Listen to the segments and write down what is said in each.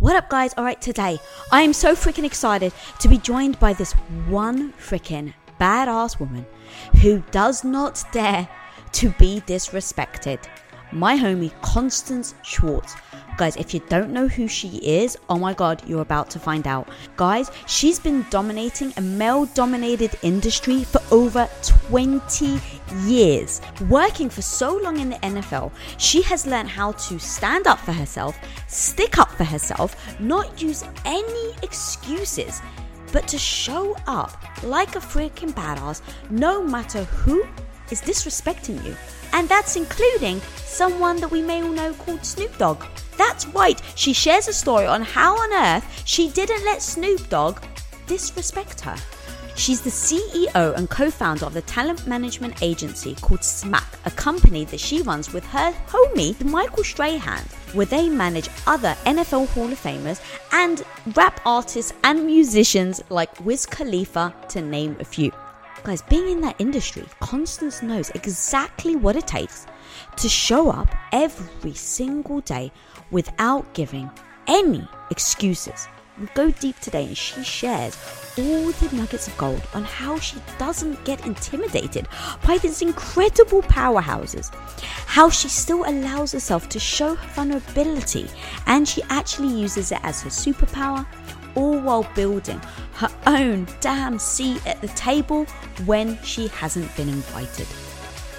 What up, guys? All right, today I am so freaking excited to be joined by this one freaking badass woman who does not dare to be disrespected. My homie, Constance Schwartz. Guys, if you don't know who she is, oh my god, you're about to find out. Guys, she's been dominating a male dominated industry for over 20 years. Working for so long in the NFL, she has learned how to stand up for herself, stick up for herself, not use any excuses, but to show up like a freaking badass no matter who is disrespecting you. And that's including someone that we may all know called Snoop Dogg. That's right, she shares a story on how on earth she didn't let Snoop Dogg disrespect her. She's the CEO and co founder of the talent management agency called SMAC, a company that she runs with her homie, Michael Strahan, where they manage other NFL Hall of Famers and rap artists and musicians like Wiz Khalifa, to name a few. Guys, being in that industry, Constance knows exactly what it takes to show up every single day without giving any excuses. We go deep today and she shares all the nuggets of gold on how she doesn't get intimidated by these incredible powerhouses, how she still allows herself to show her vulnerability and she actually uses it as her superpower, all while building her own damn seat at the table when she hasn't been invited.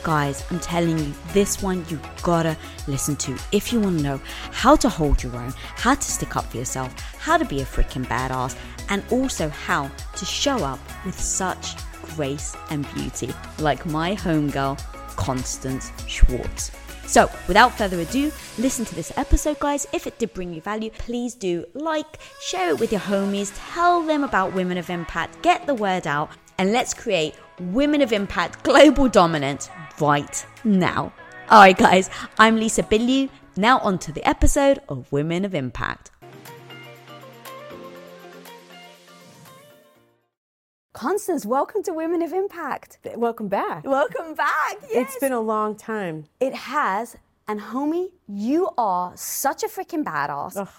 Guys, I'm telling you, this one you gotta listen to if you wanna know how to hold your own, how to stick up for yourself, how to be a freaking badass, and also how to show up with such grace and beauty, like my homegirl, Constance Schwartz. So, without further ado, listen to this episode, guys. If it did bring you value, please do like, share it with your homies, tell them about Women of Impact, get the word out, and let's create Women of Impact global dominance right now. All right, guys, I'm Lisa Bilyeu. Now, on to the episode of Women of Impact. Constance, welcome to Women of Impact. Welcome back. Welcome back. Yes. It's been a long time. It has. And homie, you are such a freaking badass.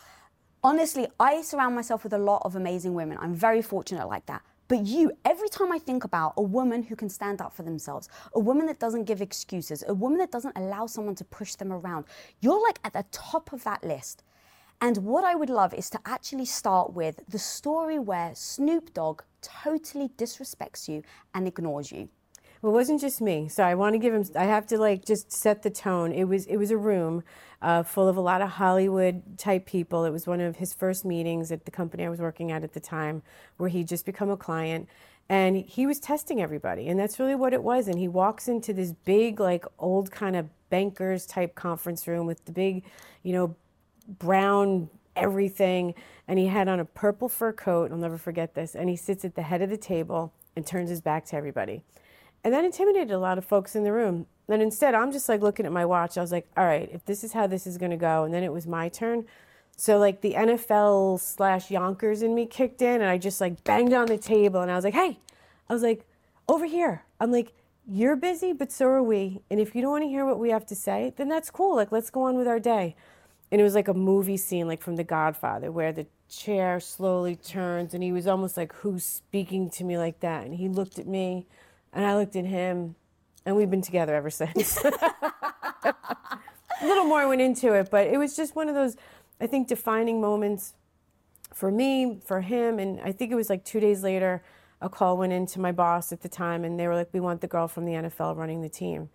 Honestly, I surround myself with a lot of amazing women. I'm very fortunate like that. But you, every time I think about a woman who can stand up for themselves, a woman that doesn't give excuses, a woman that doesn't allow someone to push them around, you're like at the top of that list. And what I would love is to actually start with the story where Snoop Dogg totally disrespects you and ignores you. Well, it wasn't just me, so I want to give him. I have to like just set the tone. It was it was a room uh, full of a lot of Hollywood type people. It was one of his first meetings at the company I was working at at the time, where he'd just become a client, and he was testing everybody, and that's really what it was. And he walks into this big like old kind of bankers type conference room with the big, you know, brown everything, and he had on a purple fur coat. I'll never forget this. And he sits at the head of the table and turns his back to everybody. And that intimidated a lot of folks in the room. And instead, I'm just like looking at my watch. I was like, all right, if this is how this is going to go. And then it was my turn. So, like, the NFL slash Yonkers in me kicked in, and I just like banged on the table. And I was like, hey, I was like, over here. I'm like, you're busy, but so are we. And if you don't want to hear what we have to say, then that's cool. Like, let's go on with our day. And it was like a movie scene, like from The Godfather, where the chair slowly turns, and he was almost like, who's speaking to me like that? And he looked at me. And I looked at him, and we've been together ever since. a little more went into it, but it was just one of those, I think, defining moments for me, for him. And I think it was like two days later, a call went into my boss at the time, and they were like, We want the girl from the NFL running the team.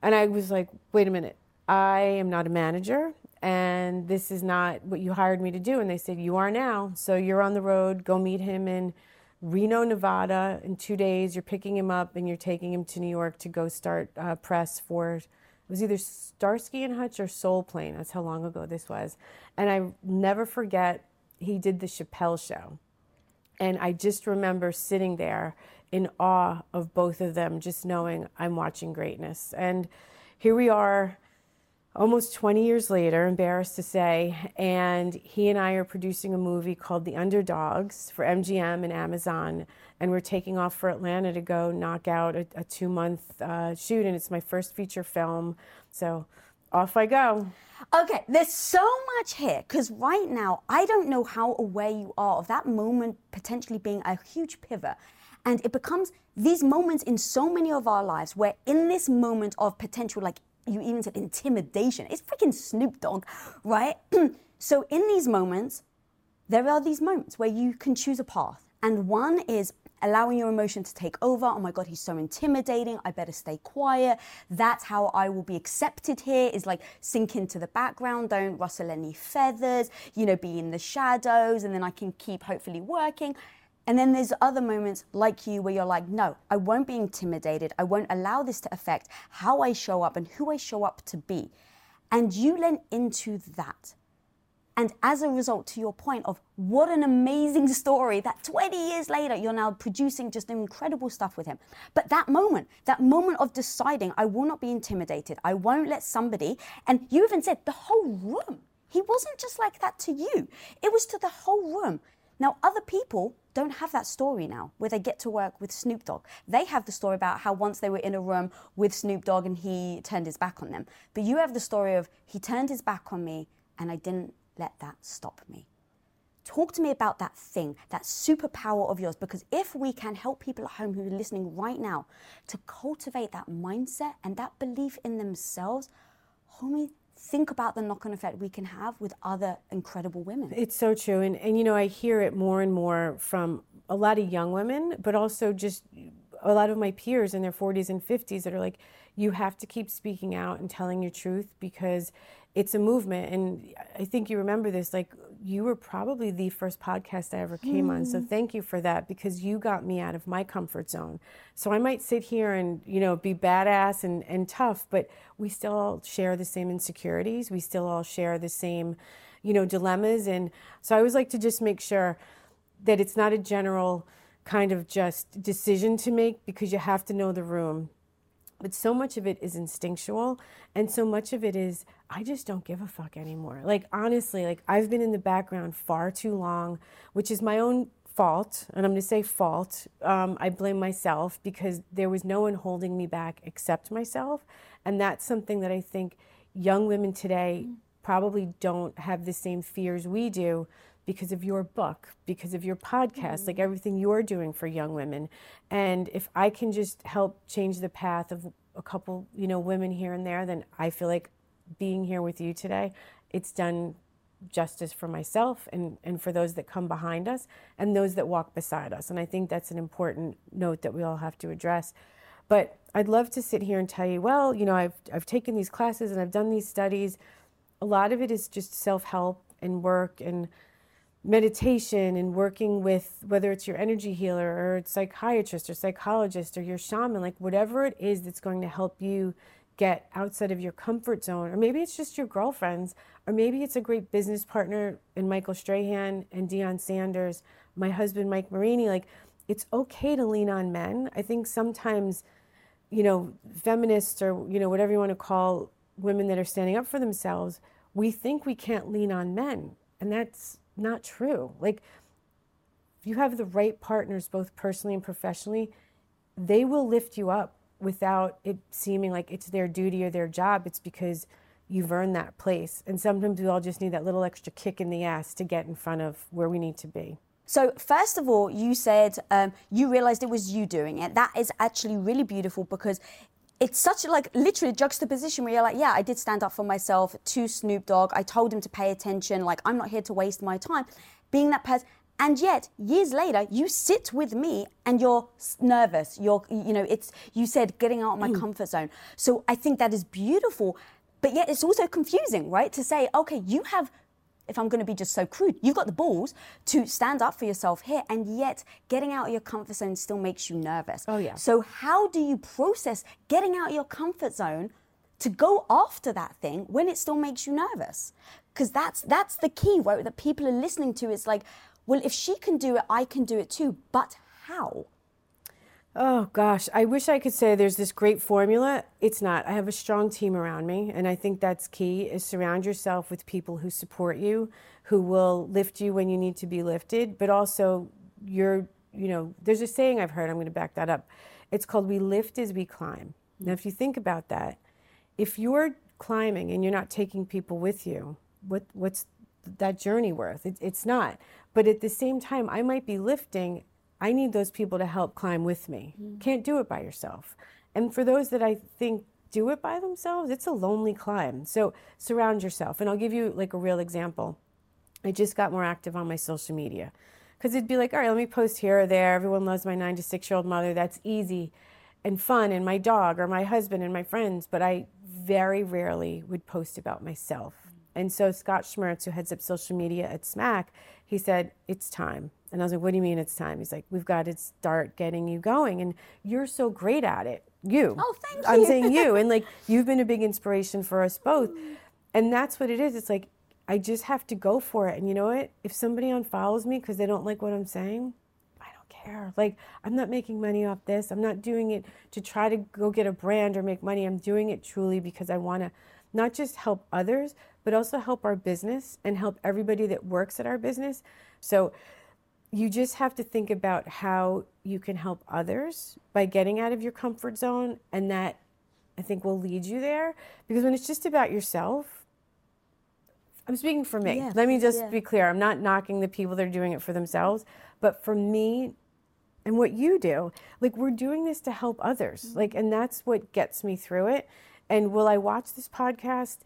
And I was like, Wait a minute, I am not a manager, and this is not what you hired me to do. And they said, You are now. So you're on the road, go meet him in Reno, Nevada. In two days, you're picking him up and you're taking him to New York to go start uh, press for. It was either Starsky and Hutch or Soul Plane. That's how long ago this was. And I never forget, he did the Chappelle show. And I just remember sitting there in awe of both of them, just knowing I'm watching greatness. And here we are almost 20 years later, embarrassed to say, and he and I are producing a movie called The Underdogs for MGM and Amazon, and we're taking off for Atlanta to go knock out a, a two month uh, shoot, and it's my first feature film. So off I go. Okay, there's so much here because right now I don't know how aware you are of that moment potentially being a huge pivot. And it becomes these moments in so many of our lives where, in this moment of potential, like you even said, intimidation, it's freaking Snoop Dogg, right? so, in these moments, there are these moments where you can choose a path. And one is allowing your emotion to take over. Oh my God, he's so intimidating. I better stay quiet. That's how I will be accepted here is like sink into the background, don't rustle any feathers, you know, be in the shadows, and then I can keep hopefully working. And then there's other moments like you where you're like, no, I won't be intimidated. I won't allow this to affect how I show up and who I show up to be. And you lent into that. And as a result, to your point of what an amazing story that 20 years later, you're now producing just incredible stuff with him. But that moment, that moment of deciding, I will not be intimidated, I won't let somebody, and you even said the whole room. He wasn't just like that to you, it was to the whole room. Now, other people don't have that story now where they get to work with Snoop Dogg. They have the story about how once they were in a room with Snoop Dogg and he turned his back on them. But you have the story of he turned his back on me and I didn't let that stop me. Talk to me about that thing, that superpower of yours, because if we can help people at home who are listening right now to cultivate that mindset and that belief in themselves, homie, think about the knock on effect we can have with other incredible women. It's so true. And, and, you know, I hear it more and more from a lot of young women, but also just a lot of my peers in their 40s and 50s that are like, you have to keep speaking out and telling your truth because it's a movement. And I think you remember this, like you were probably the first podcast I ever came mm. on. So hmm. thank you for that because you got me out of my comfort zone. So I might sit here and, you know, be badass and, and tough, but we still all share the same insecurities. We still all share the same, you know, dilemmas. And so I always like to just make sure that it's not a general kind of just decision to make because you have to know the room but so much of it is instinctual and so much of it is i just don't give a fuck anymore. Like honestly like i've been in the background far too long which is my own fault and i'm going to say fault. Um, i blame myself because there was no one holding me back except myself and that's something that i think young women today probably don't have the same fears we do because of your book, because of your podcast, mm-hmm. like everything you're doing for young women. And if I can just help change the path of a couple, you know, women here and there, then I feel like being here with you today, it's done justice for myself and, and for those that come behind us and those that walk beside us. And I think that's an important note that we all have to address. But I'd love to sit here and tell you, well, you know, I've, I've taken these classes and I've done these studies. A lot of it is just self help and work and meditation and working with whether it's your energy healer or psychiatrist or psychologist or your shaman, like whatever it is that's going to help you get outside of your comfort zone, or maybe it's just your girlfriends, or maybe it's a great business partner in Michael Strahan and Deion Sanders, my husband Mike Morini. Like it's okay to lean on men. I think sometimes, you know, feminists or you know whatever you want to call women that are standing up for themselves, we think we can't lean on men, and that's not true. Like, if you have the right partners, both personally and professionally, they will lift you up without it seeming like it's their duty or their job. It's because you've earned that place. And sometimes we all just need that little extra kick in the ass to get in front of where we need to be. So, first of all, you said um, you realized it was you doing it. That is actually really beautiful because it's such like literally juxtaposition where you're like, yeah, I did stand up for myself to Snoop Dogg. I told him to pay attention. Like, I'm not here to waste my time. Being that person. And yet, years later, you sit with me and you're nervous. You're, you know, it's, you said getting out of my mm. comfort zone. So I think that is beautiful. But yet, it's also confusing, right? To say, okay, you have if I'm going to be just so crude, you've got the balls to stand up for yourself here, and yet getting out of your comfort zone still makes you nervous. Oh, yeah. So, how do you process getting out of your comfort zone to go after that thing when it still makes you nervous? Because that's, that's the key, right? That people are listening to. It's like, well, if she can do it, I can do it too. But how? Oh gosh, I wish I could say there's this great formula. It's not. I have a strong team around me, and I think that's key is surround yourself with people who support you, who will lift you when you need to be lifted, but also you're, you know, there's a saying I've heard, I'm going to back that up. It's called we lift as we climb. Now if you think about that, if you're climbing and you're not taking people with you, what what's that journey worth? It, it's not. But at the same time, I might be lifting. I need those people to help climb with me. Mm. Can't do it by yourself. And for those that I think do it by themselves, it's a lonely climb. So surround yourself. And I'll give you like a real example. I just got more active on my social media because it'd be like, all right, let me post here or there. Everyone loves my nine to six year old mother. That's easy and fun, and my dog or my husband and my friends. But I very rarely would post about myself. And so Scott Schmertz, who heads up social media at SMAC, he said, It's time. And I was like, What do you mean it's time? He's like, We've got to start getting you going. And you're so great at it. You. Oh, thank you. I'm saying you. And like, you've been a big inspiration for us both. And that's what it is. It's like, I just have to go for it. And you know what? If somebody unfollows me because they don't like what I'm saying, I don't care. Like, I'm not making money off this. I'm not doing it to try to go get a brand or make money. I'm doing it truly because I want to not just help others, but also help our business and help everybody that works at our business. So you just have to think about how you can help others by getting out of your comfort zone. And that I think will lead you there. Because when it's just about yourself, I'm speaking for me. Yeah. Let me just yeah. be clear. I'm not knocking the people that are doing it for themselves, but for me and what you do, like we're doing this to help others. Mm-hmm. Like and that's what gets me through it. And will I watch this podcast?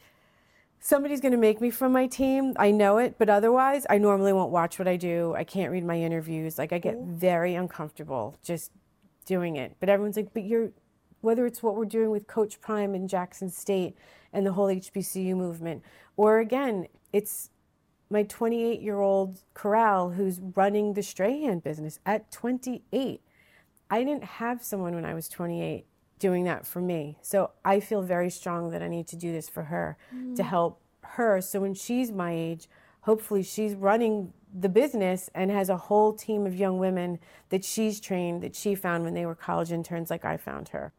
Somebody's going to make me from my team. I know it, but otherwise, I normally won't watch what I do. I can't read my interviews. Like, I get mm-hmm. very uncomfortable just doing it. But everyone's like, but you're, whether it's what we're doing with Coach Prime and Jackson State and the whole HBCU movement, or again, it's my 28 year old Corral who's running the Strahan business at 28. I didn't have someone when I was 28 doing that for me. So I feel very strong that I need to do this for her mm. to help her. So when she's my age, hopefully she's running the business and has a whole team of young women that she's trained that she found when they were college interns like I found her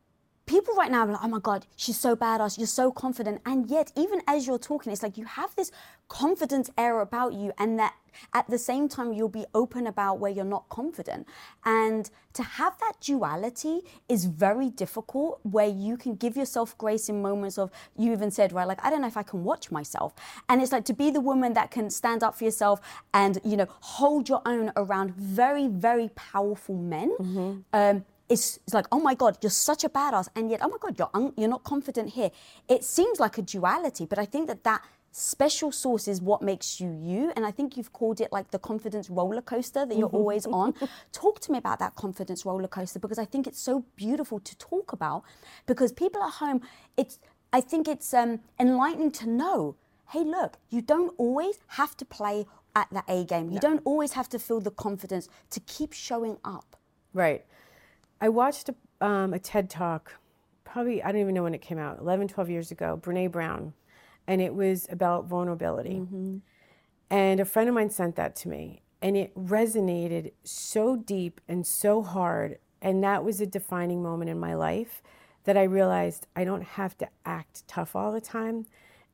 people right now are like, oh my God, she's so badass, you're so confident. And yet, even as you're talking, it's like you have this confidence air about you, and that at the same time, you'll be open about where you're not confident. And to have that duality is very difficult, where you can give yourself grace in moments of, you even said, right, like, I don't know if I can watch myself. And it's like to be the woman that can stand up for yourself and, you know, hold your own around very, very powerful men. Mm-hmm. Um, it's, it's like, oh my God, you're such a badass. And yet, oh my God, you're, un- you're not confident here. It seems like a duality, but I think that that special sauce is what makes you you. And I think you've called it like the confidence roller coaster that you're mm-hmm. always on. talk to me about that confidence roller coaster because I think it's so beautiful to talk about because people at home, it's, I think it's um, enlightening to know hey, look, you don't always have to play at the A game. You no. don't always have to feel the confidence to keep showing up. Right. I watched a, um, a TED talk, probably, I don't even know when it came out, 11, 12 years ago, Brene Brown, and it was about vulnerability. Mm-hmm. And a friend of mine sent that to me, and it resonated so deep and so hard. And that was a defining moment in my life that I realized I don't have to act tough all the time,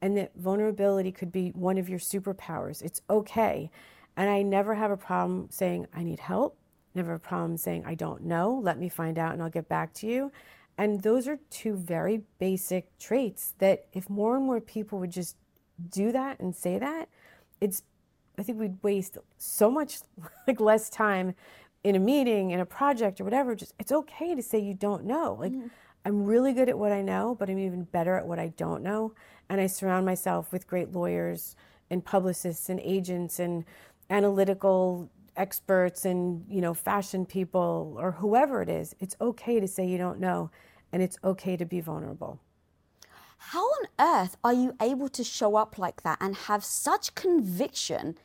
and that vulnerability could be one of your superpowers. It's okay. And I never have a problem saying, I need help never a problem saying, I don't know, let me find out and I'll get back to you. And those are two very basic traits that if more and more people would just do that and say that, it's I think we'd waste so much like less time in a meeting, in a project or whatever. Just it's okay to say you don't know. Like mm-hmm. I'm really good at what I know, but I'm even better at what I don't know. And I surround myself with great lawyers and publicists and agents and analytical experts and you know fashion people or whoever it is it's okay to say you don't know and it's okay to be vulnerable. How on earth are you able to show up like that and have such conviction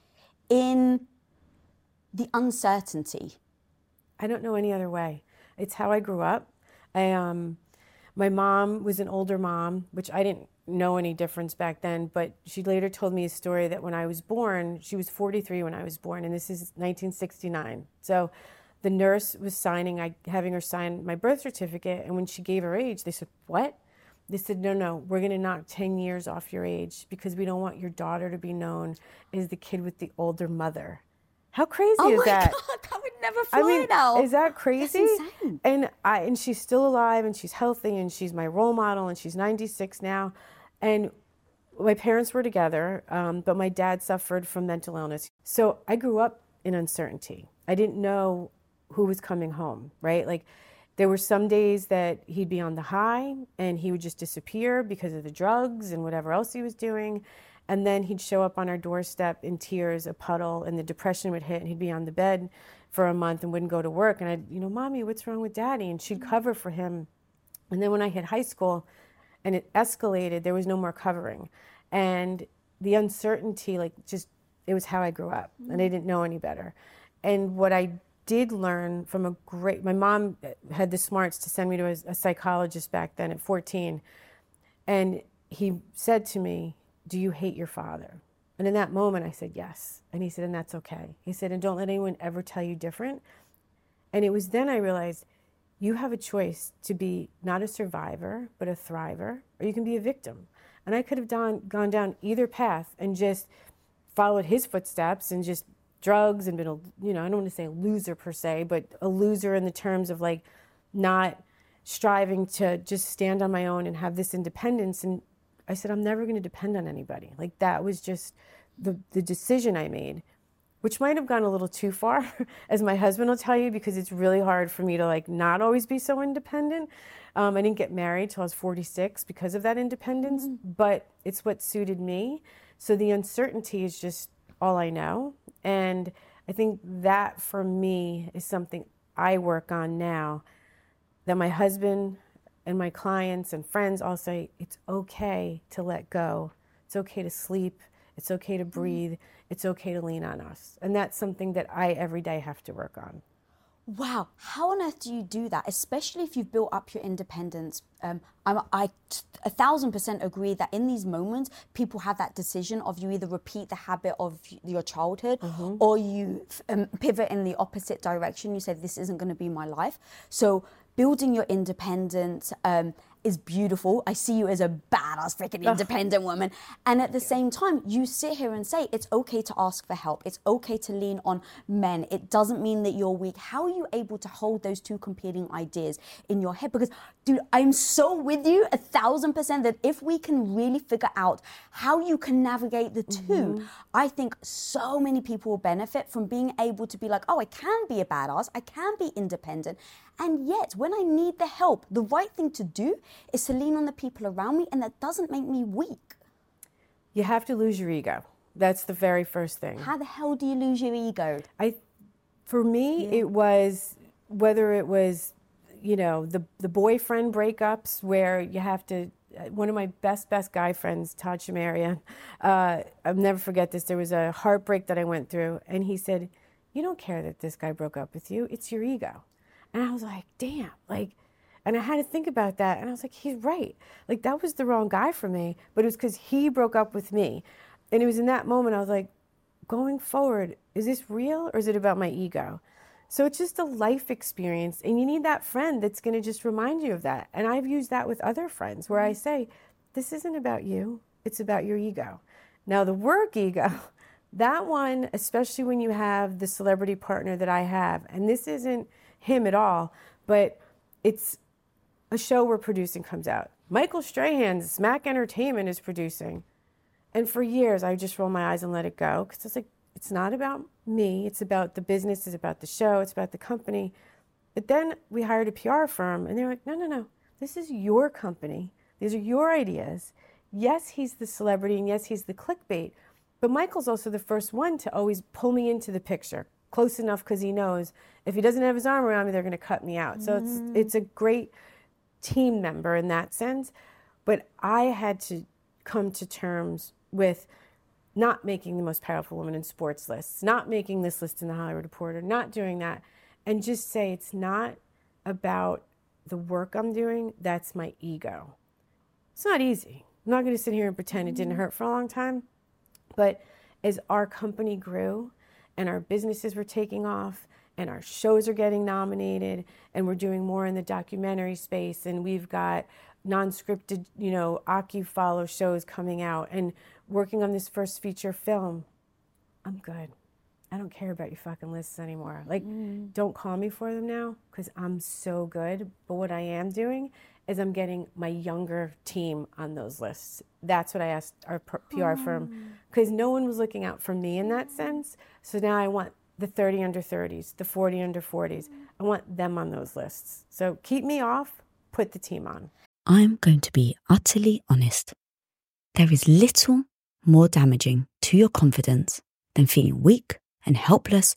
in the uncertainty? I don't know any other way. It's how i grew up. I um my mom was an older mom which i didn't know any difference back then, but she later told me a story that when I was born, she was 43 when I was born, and this is 1969. So the nurse was signing, I having her sign my birth certificate, and when she gave her age, they said, "What?" They said, "No, no, we're going to knock 10 years off your age because we don't want your daughter to be known as the kid with the older mother." How crazy oh is that? God, that would never fly I mean, now. Is that crazy? And I and she's still alive and she's healthy and she's my role model and she's 96 now. And my parents were together, um, but my dad suffered from mental illness. So I grew up in uncertainty. I didn't know who was coming home, right? Like there were some days that he'd be on the high and he would just disappear because of the drugs and whatever else he was doing. And then he'd show up on our doorstep in tears, a puddle, and the depression would hit, and he'd be on the bed for a month and wouldn't go to work. And I'd, you know, mommy, what's wrong with daddy? And she'd cover for him. And then when I hit high school and it escalated, there was no more covering. And the uncertainty, like, just, it was how I grew up, and I mm. didn't know any better. And what I did learn from a great my mom had the smarts to send me to a, a, psychologist back then at 14 and he said to me do you hate your father? And in that moment i said yes. And he said and that's okay. He said and don't let anyone ever tell you different. And it was then i realized you have a choice to be not a survivor but a thriver or you can be a victim. And i could have done, gone down either path and just followed his footsteps and just drugs and been a you know I don't want to say a loser per se, but a loser in the terms of like not striving to just stand on my own and have this independence. And I said I'm never going to depend on anybody. Like that was just the the decision I made, which might have gone a little too far, as my husband will tell you, because it's really hard for me to like not always be so independent. Um, I didn't get married till I was 46 because of that independence, mm-hmm. but it's what suited me. So the uncertainty is just all I know. And I think that for me is something I work on now that my husband and my clients and friends all say it's okay to let go. It's okay to sleep. It's okay to mm-hmm. breathe. It's okay to lean on us. And that's something that I every day have to work on. Wow, how on earth do you do that? Especially if you've built up your independence. Um, I'm, I a thousand percent agree that in these moments, people have that decision of you either repeat the habit of your childhood mm-hmm. or you um, pivot in the opposite direction. You say, This isn't going to be my life. So, building your independence um, is beautiful. I see you as a badass freaking independent woman. And at the same time, you sit here and say it's okay to ask for help. It's okay to lean on men. It doesn't mean that you're weak. How are you able to hold those two competing ideas in your head? Because, dude, I'm so with you a thousand percent that if we can really figure out how you can navigate the 2 mm-hmm. I think so many people will benefit from being able to be like, oh, I can be a badass. I can be independent. And yet, when I need the help, the right thing to do is to lean on the people around me, and that doesn't make me weak. You have to lose your ego. That's the very first thing. How the hell do you lose your ego? I, for me, yeah. it was whether it was, you know, the the boyfriend breakups where you have to. Uh, one of my best best guy friends, Todd Shamaria, uh, I'll never forget this. There was a heartbreak that I went through, and he said, "You don't care that this guy broke up with you. It's your ego." And I was like, damn, like, and I had to think about that. And I was like, he's right. Like, that was the wrong guy for me, but it was because he broke up with me. And it was in that moment I was like, going forward, is this real or is it about my ego? So it's just a life experience. And you need that friend that's going to just remind you of that. And I've used that with other friends where I mm-hmm. say, this isn't about you, it's about your ego. Now, the work ego, that one, especially when you have the celebrity partner that I have, and this isn't him at all, but it's a show we're producing comes out. Michael Strahan's SMAC Entertainment is producing. And for years, I just roll my eyes and let it go because it's like, it's not about me. It's about the business, it's about the show, it's about the company. But then we hired a PR firm and they're like, no, no, no, this is your company. These are your ideas. Yes, he's the celebrity and yes, he's the clickbait. But Michael's also the first one to always pull me into the picture close enough because he knows if he doesn't have his arm around me, they're going to cut me out. So it's mm. it's a great team member in that sense. But I had to come to terms with not making the most powerful woman in sports lists, not making this list in the Hollywood Reporter, not doing that, and just say it's not about the work I'm doing. That's my ego. It's not easy. I'm not going to sit here and pretend it didn't mm. hurt for a long time. But as our company grew and our businesses were taking off and our shows are getting nominated and we're doing more in the documentary space and we've got non-scripted you know follow shows coming out and working on this first feature film. I'm good. I don't care about your fucking lists anymore. Like mm. don't call me for them now because i'm so good. But what i am doing is I'm getting my younger team on those lists. That's what I asked our PR firm. Because no one was looking out for me in that sense. So now I want the 30 under 30s, the 40 under 40s. I want them on those lists. So keep me off, put the team on. I'm going to be utterly honest. There is little more damaging to your confidence than feeling weak and helpless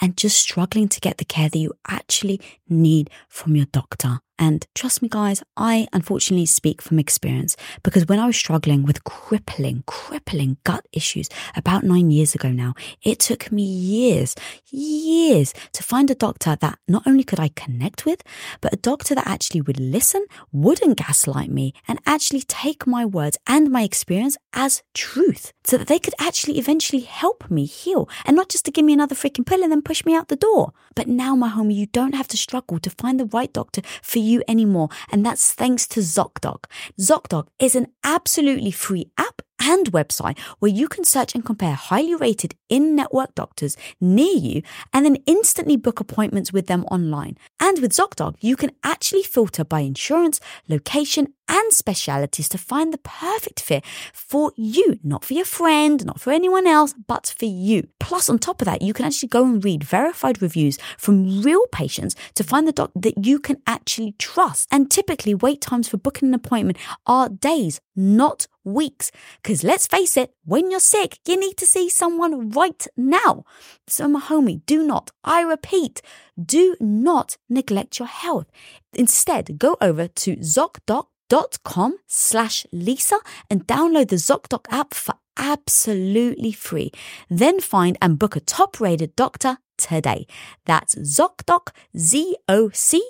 and just struggling to get the care that you actually need from your doctor. And trust me, guys, I unfortunately speak from experience because when I was struggling with crippling, crippling gut issues about nine years ago now, it took me years, years to find a doctor that not only could I connect with, but a doctor that actually would listen, wouldn't gaslight me, and actually take my words and my experience as truth so that they could actually eventually help me heal and not just to give me another freaking pill and then push me out the door. But now, my homie, you don't have to struggle to find the right doctor for you anymore. And that's thanks to ZocDoc. ZocDoc is an absolutely free app and website where you can search and compare highly rated in network doctors near you and then instantly book appointments with them online. And with ZocDoc, you can actually filter by insurance, location, and specialities to find the perfect fit for you, not for your friend, not for anyone else, but for you. Plus, on top of that, you can actually go and read verified reviews from real patients to find the doc that you can actually trust. And typically, wait times for booking an appointment are days, not weeks. Because let's face it, when you're sick, you need to see someone right now. So, my homie, do not, I repeat, do not neglect your health. Instead, go over to ZocDoc.com slash Lisa and download the ZocDoc app for absolutely free. Then find and book a top rated doctor today. That's ZocDoc, Z O C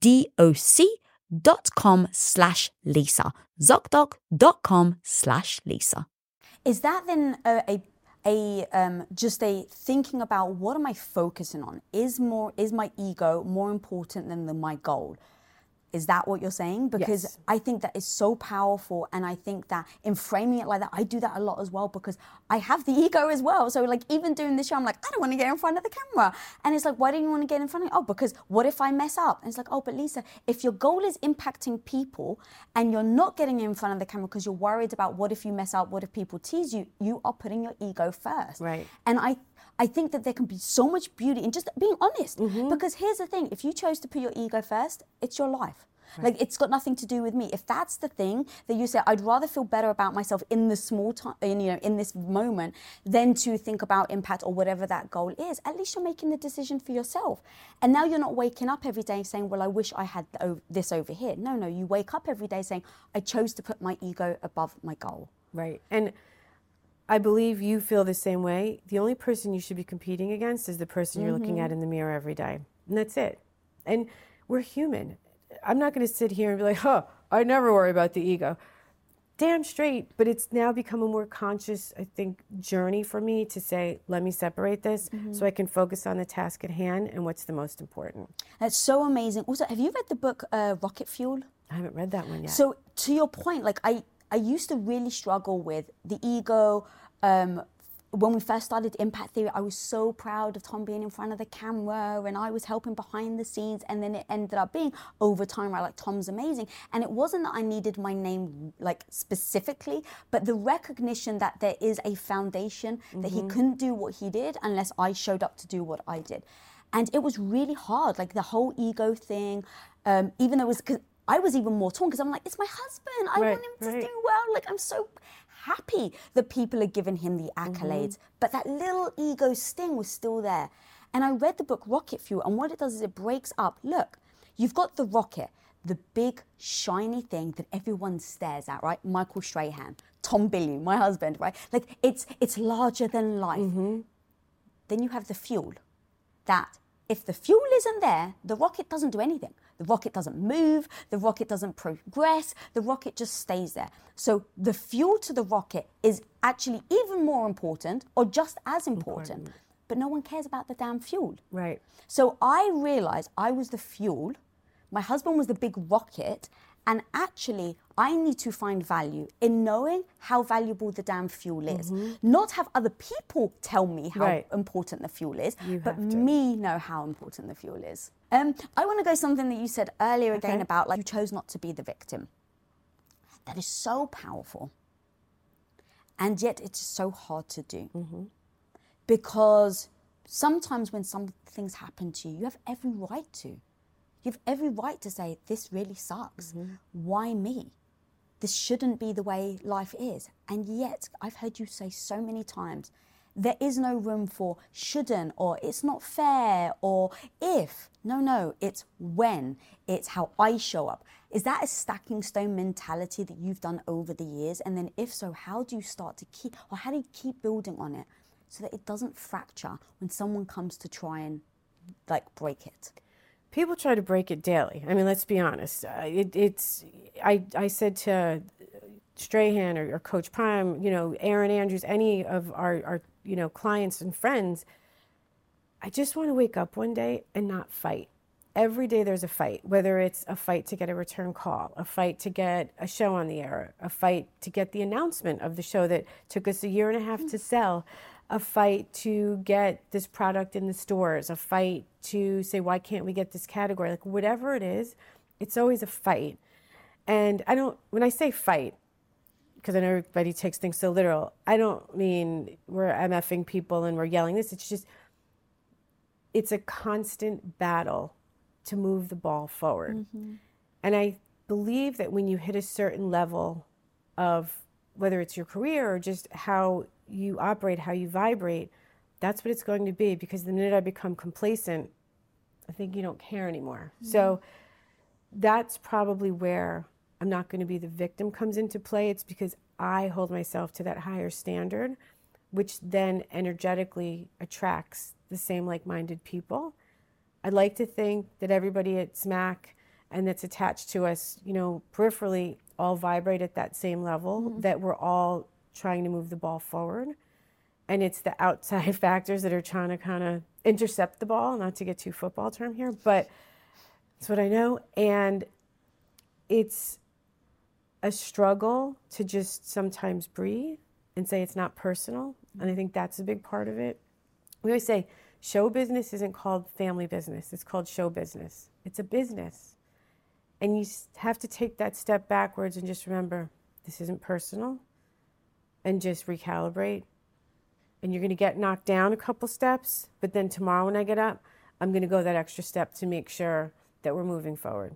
D O C dot com slash Lisa. ZocDoc.com slash Lisa. Is that then a, a a um, just a thinking about what am I focusing on? Is more is my ego more important than the, my goal? Is that what you're saying? Because Yes. I think that is so powerful, and I think that in framing it like that, I do that a lot as well because I have the ego as well. So like even doing this show, I'm like, I don't want to get in front of the camera, and it's like, why don't you want to get in front of? Oh, because what if I mess up? And it's like, oh, but Lisa, if your goal is impacting people and you're not getting in front of the camera because you're worried about what if you mess up, what if people tease you, you are putting your ego first. Right. And I I think that there can be so much beauty in just being honest. Mm-hmm. Because here's the thing: if you chose to put your ego first, it's your life. Like it's got nothing to do with me. If that's the thing that you say, I'd rather feel better about myself in the small time, in, you know, in this moment, than to think about impact or whatever that goal is. At least you're making the decision for yourself. And now you're not waking up every day saying, "Well, I wish I had this over here." No, no, you wake up every day saying, "I chose to put my ego above my goal." Right. And I believe you feel the same way. The only person you should be competing against is the person you're looking at in the mirror every day. And that's it. And we're human. I'm not going to sit here and be like, huh, I never worry about the ego. Damn straight. But it's now become a more conscious, I think, journey for me to say, let me separate this so I can focus on the task at hand and what's the most important. That's so amazing. Also, have you read the book uh, Rocket Fuel? I haven't read that one yet. So to your point, like I, I used to really struggle with the ego. Um, when we first started Impact Theory, I was so proud of Tom being in front of the camera and I was helping behind the scenes. And then it ended up being over time, right? Like Tom's amazing. And it wasn't that I needed my name like specifically, but the recognition that there is a foundation that he couldn't do what he did unless I showed up to do what I did. And it was really hard, like the whole ego thing, um, even though it was, I was even more torn because I'm like, it's my husband. I Right, want him to right. do well. Like, I'm so happy that people are giving him the Mm-hmm. accolades. But that little ego sting was still there. And I read the book Rocket Fuel, and what it does is it breaks up. Look, you've got the rocket, the big shiny thing that everyone stares at, right? Michael Strahan, Tom Bilyeu, my husband, right? Like it's it's larger than life. Mm-hmm. Then you have the fuel. That if the fuel isn't there, the rocket doesn't do anything. The rocket doesn't move, the rocket doesn't progress, the rocket just stays there. So the fuel to the rocket is actually even more important or just as important. But no one cares about the damn fuel. right. So I realized I was the fuel, my husband was the big rocket, And actually, I need to find value in knowing how valuable the damn fuel is. Mm-hmm. Not have other people tell me how Right. important the fuel is, You but me know how important the fuel is. Um, I want to go something that you said earlier again Okay. about like you chose not to be the victim. That is so powerful. And yet it's so hard to do. Because sometimes when some things happen to you, you have every right to. You have every right to say, This really sucks. Why me? This shouldn't be the way life is. And yet, I've heard you say so many times, there is no room for shouldn't or it's not fair or if. No, no, it's when. It's how I show up. Is that a stacking stone mentality that you've done over the years? And then, if so, how do you start to keep, or how do you keep building on it so that it doesn't fracture when someone comes to try and like break it? people try to break it daily. I mean, let's be honest. Uh, it, it's I I said to Strahan or, or Coach Prime, you know, Erin Andrews, any of our our you know clients and friends. I just want to wake up one day and not fight. Every day there's a fight, whether it's a fight to get a return call, a fight to get a show on the air, a fight to get the announcement of the show that took us a year and a half to sell, a fight to get this product in the stores, a fight to say, why can't we get this category? Like, whatever it is, it's always a fight. And I don't, when I say fight, because I know everybody takes things so literal, I don't mean we're MFing people and we're yelling this. It's just, it's a constant battle to move the ball forward. Mm-hmm. And I believe that when you hit a certain level of whether it's your career or just how you operate, how you vibrate, that's what it's going to be. Because the minute I become complacent, I think you don't care anymore. Mm-hmm. So that's probably where I'm not going to be the victim comes into play. It's because I hold myself to that higher standard, which then energetically attracts the same like minded people. I'd like to think that everybody at SMAC and that's attached to us, you know, peripherally all vibrate at that same level, mm-hmm. that we're all trying to move the ball forward. And it's the outside factors that are trying to kind of intercept the ball, not to get too football term here, but that's what I know. And it's a struggle to just sometimes breathe and say it's not personal. And I think that's a big part of it. We always say show business isn't called family business, it's called show business. It's a business. And you have to take that step backwards and just remember this isn't personal and just recalibrate. And you're going to get knocked down a couple steps, but then tomorrow when I get up, I'm going to go that extra step to make sure that we're moving forward.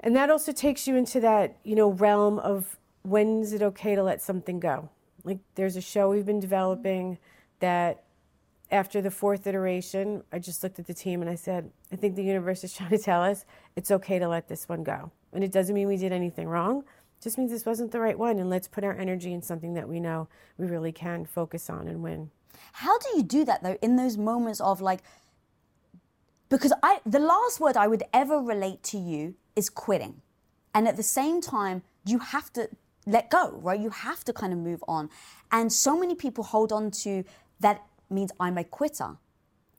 And that also takes you into that, you know, realm of when is it okay to let something go? Like there's a show we've been developing that after the fourth iteration, I just looked at the team and I said, I think the universe is trying to tell us it's okay to let this one go. And it doesn't mean we did anything wrong. It just means this wasn't the right one. And let's put our energy in something that we know we really can focus on and win. How do you do that though in those moments of like because I the last word I would ever relate to you is quitting. And at the same time, you have to let go, right? You have to kind of move on. And so many people hold on to that means I'm a quitter.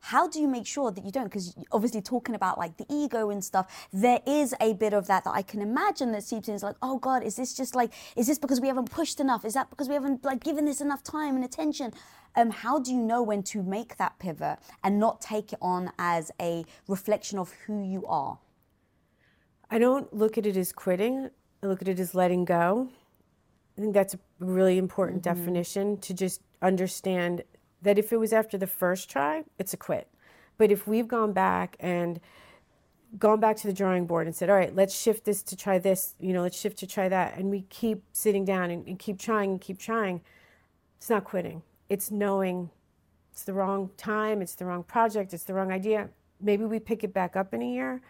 How do you make sure that you don't? Because obviously, talking about like the ego and stuff, there is a bit of that that I can imagine that seeps in. It's like, oh God, is this just like, is this because we haven't pushed enough? Is that because we haven't like given this enough time and attention? Um, how do you know when to make that pivot and not take it on as a reflection of who you are? I don't look at it as quitting, I look at it as letting go. I think that's a really important mm-hmm. definition to just understand that if it was after the first try, it's a quit. But if we've gone back and gone back to the drawing board and said, all right, let's shift this to try this, you know, let's shift to try that, and we keep sitting down and, and keep trying and keep trying, it's not quitting. It's knowing it's the wrong time, it's the wrong project, it's the wrong idea. Maybe we pick it back up in a year.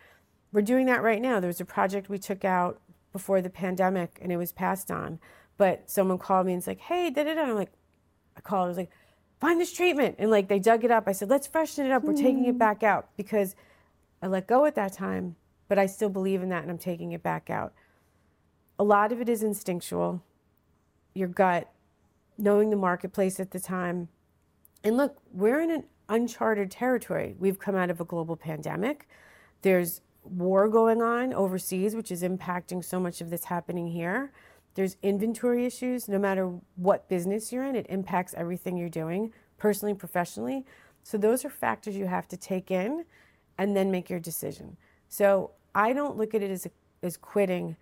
We're doing that right now. There was a project we took out before the pandemic and it was passed on. But someone called me and it's like, hey, da da da. I'm like, I called, I was like, find this treatment. And like they dug it up. I said, let's freshen it up. We're taking it hmm. back out because I let go at that time, but I still believe in that and I'm taking it back out. A lot of it is instinctual, your gut, knowing the marketplace at the time. And look, we're in an uncharted territory. We've come out of a global pandemic. There's war going on overseas, which is impacting so much of this happening here. There's inventory issues. No matter what business you're in, it impacts everything you're doing, personally, professionally. So those are factors you have to take in and then make your decision. So I don't look at it as, a, as quitting.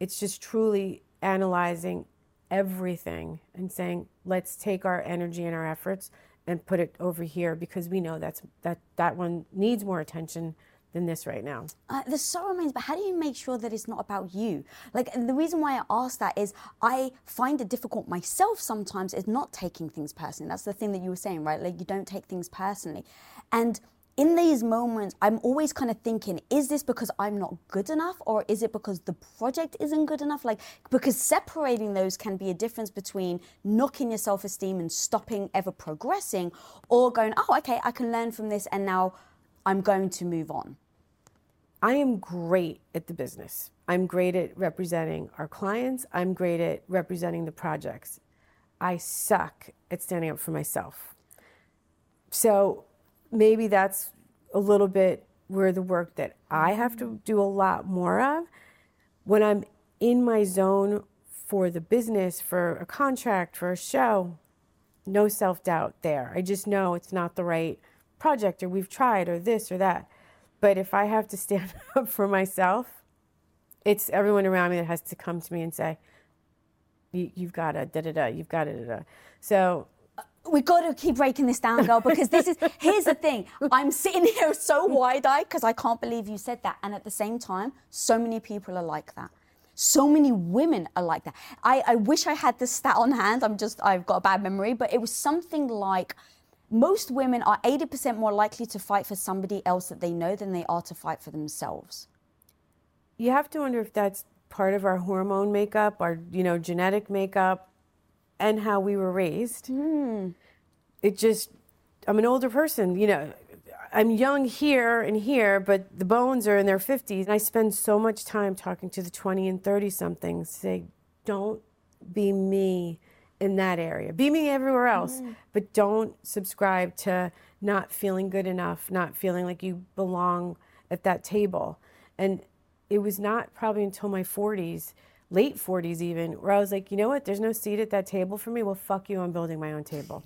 It's just truly analyzing everything and saying, let's take our energy and our efforts and put it over here because we know that's that that one needs more attention than this right now. Uh, the so remains, but how do you make sure that it's not about you? Like the reason why I ask that is I find it difficult myself sometimes is not taking things personally. That's the thing that you were saying, right? Like you don't take things personally, and in these moments, I'm always kind of thinking, is this because I'm not good enough or is it because the project isn't good enough? Like, because separating those can be a difference between knocking your self esteem and stopping ever progressing or going, oh, okay, I can learn from this and now I'm going to move on. I am great at the business. I'm great at representing our clients. I'm great at representing the projects. I suck at standing up for myself. So maybe that's a little bit where the work that I have to do a lot more of. When I'm in my zone for the business, for a contract, for a show, no self doubt there. I just know it's not the right project or we've tried or this or that. But if I have to stand up for myself, it's everyone around me that has to come to me and say, you, have got to da da da, you've got to da da. So uh, we've got to keep breaking this down, girl, because this is, here's the thing. I'm sitting here so wide eyed because I can't believe you said that. And at the same time, so many people are like that. So many women are like that. I, I wish I had this stat on hand. I'm just, I've got a bad memory, but it was something like most women are 80% more likely to fight for somebody else that they know than they are to fight for themselves. You have to wonder if that's part of our hormone makeup, our, you know, genetic makeup, and how we were raised. Mm. It just, I'm an older person, you know. I'm young here and here, but the bones are in their 50s. And I spend so much time talking to the 20 and 30 somethings, say, don't be me in that area. Be me everywhere else, mm. but don't subscribe to not feeling good enough, not feeling like you belong at that table. And it was not probably until my 40s late 40s even, where I was like, you know what, there's no seat at that table for me. Well, fuck you, I'm building my own table.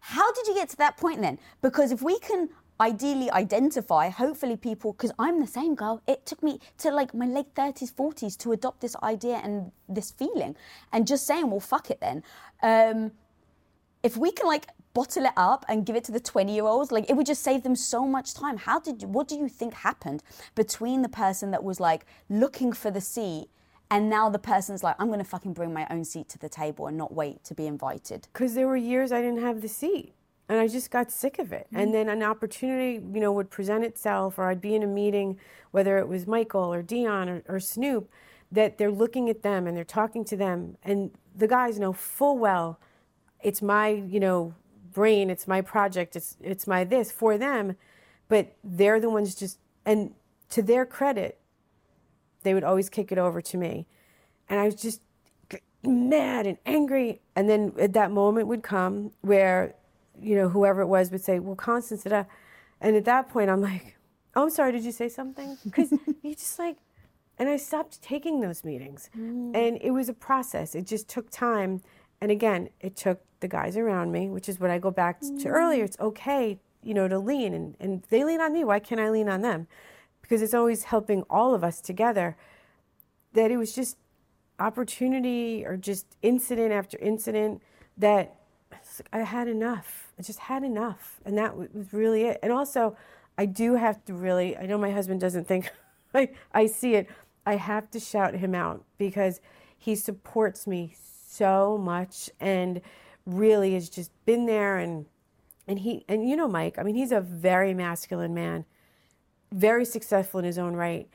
How did you get to that point then? Because if we can ideally identify, hopefully people, because I'm the same girl, it took me to like my late 30s, 40s to adopt this idea and this feeling and just saying, well, fuck it then. Um, if we can like bottle it up and give it to the 20 year olds like it would just save them so much time how did you, what do you think happened between the person that was like looking for the seat and now the person's like, I'm going to fucking bring my own seat to the table and not wait to be invited. Because there were years I didn't have the seat. And I just got sick of it. Mm-hmm. And then an opportunity, you know, would present itself, or I'd be in a meeting, whether it was Michael or Deion or, or Snoop, that they're looking at them and they're talking to them. And the guys know full well it's my, you know, brain, it's my project, it's, it's my this for them. But they're the ones just, and to their credit, they would always kick it over to me. And I was just mad and angry. And then at that moment would come where, you know, whoever it was would say, Well, Constance, da. and at that point I'm like, Oh, I'm sorry, did you say something? Because you just like, and I stopped taking those meetings. Mm. And it was a process, it just took time. And again, it took the guys around me, which is what I go back mm. to earlier. It's okay, you know, to lean and, and they lean on me. Why can't I lean on them? because it's always helping all of us together, that it was just opportunity or just incident after incident that I had enough. I just had enough. And that was really it. And also, I do have to really, I know my husband doesn't think I, I see it. I have to shout him out because he supports me so much and really has just been there and and he and you know Mike, I mean he's a very masculine man very successful in his own right,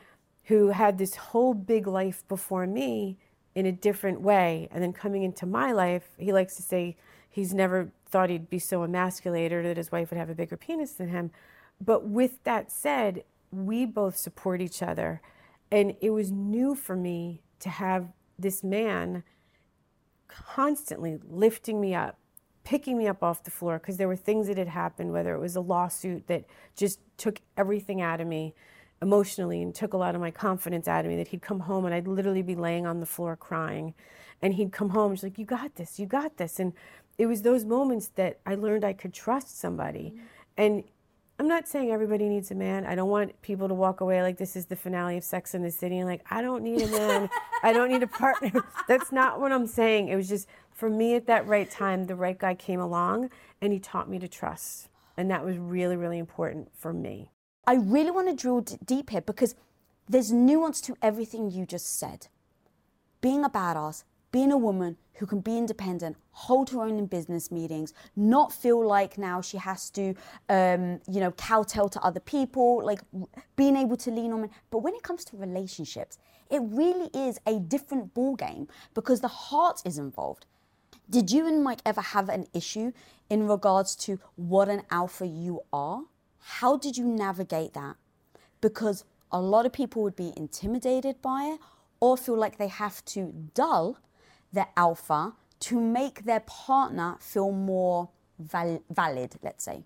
who had this whole big life before me in a different way. And then coming into my life, he likes to say he's never thought he'd be so emasculated that his wife would have a bigger penis than him. But with that said, we both support each other. And it was new for me to have this man constantly lifting me up, picking me up off the floor because there were things that had happened, whether it was a lawsuit that just took everything out of me, emotionally and took a lot of my confidence out of me that he'd come home and I'd literally be laying on the floor crying. And he'd come home, he's like, You got this, you got this. And it was those moments that I learned I could trust somebody. Mm-hmm. And I'm not saying everybody needs a man. I don't want people to walk away like this is the finale of Sex in the City and like, I don't need a man. I don't need a partner. That's not what I'm saying. It was just for me at that right time, the right guy came along and he taught me to trust. And that was really, really important for me. I really want to drill d- deep here because there's nuance to everything you just said. Being a badass, being a woman who can be independent, hold her own in business meetings, not feel like now she has to, um, you know, kowtow to other people, like being able to lean on men. But when it comes to relationships, it really is a different ball game because the heart is involved. Did you and Mike ever have an issue in regards to what an alpha you are? How did you navigate that? Because a lot of people would be intimidated by it or feel like they have to dull their alpha to make their partner feel more val- valid, let's say.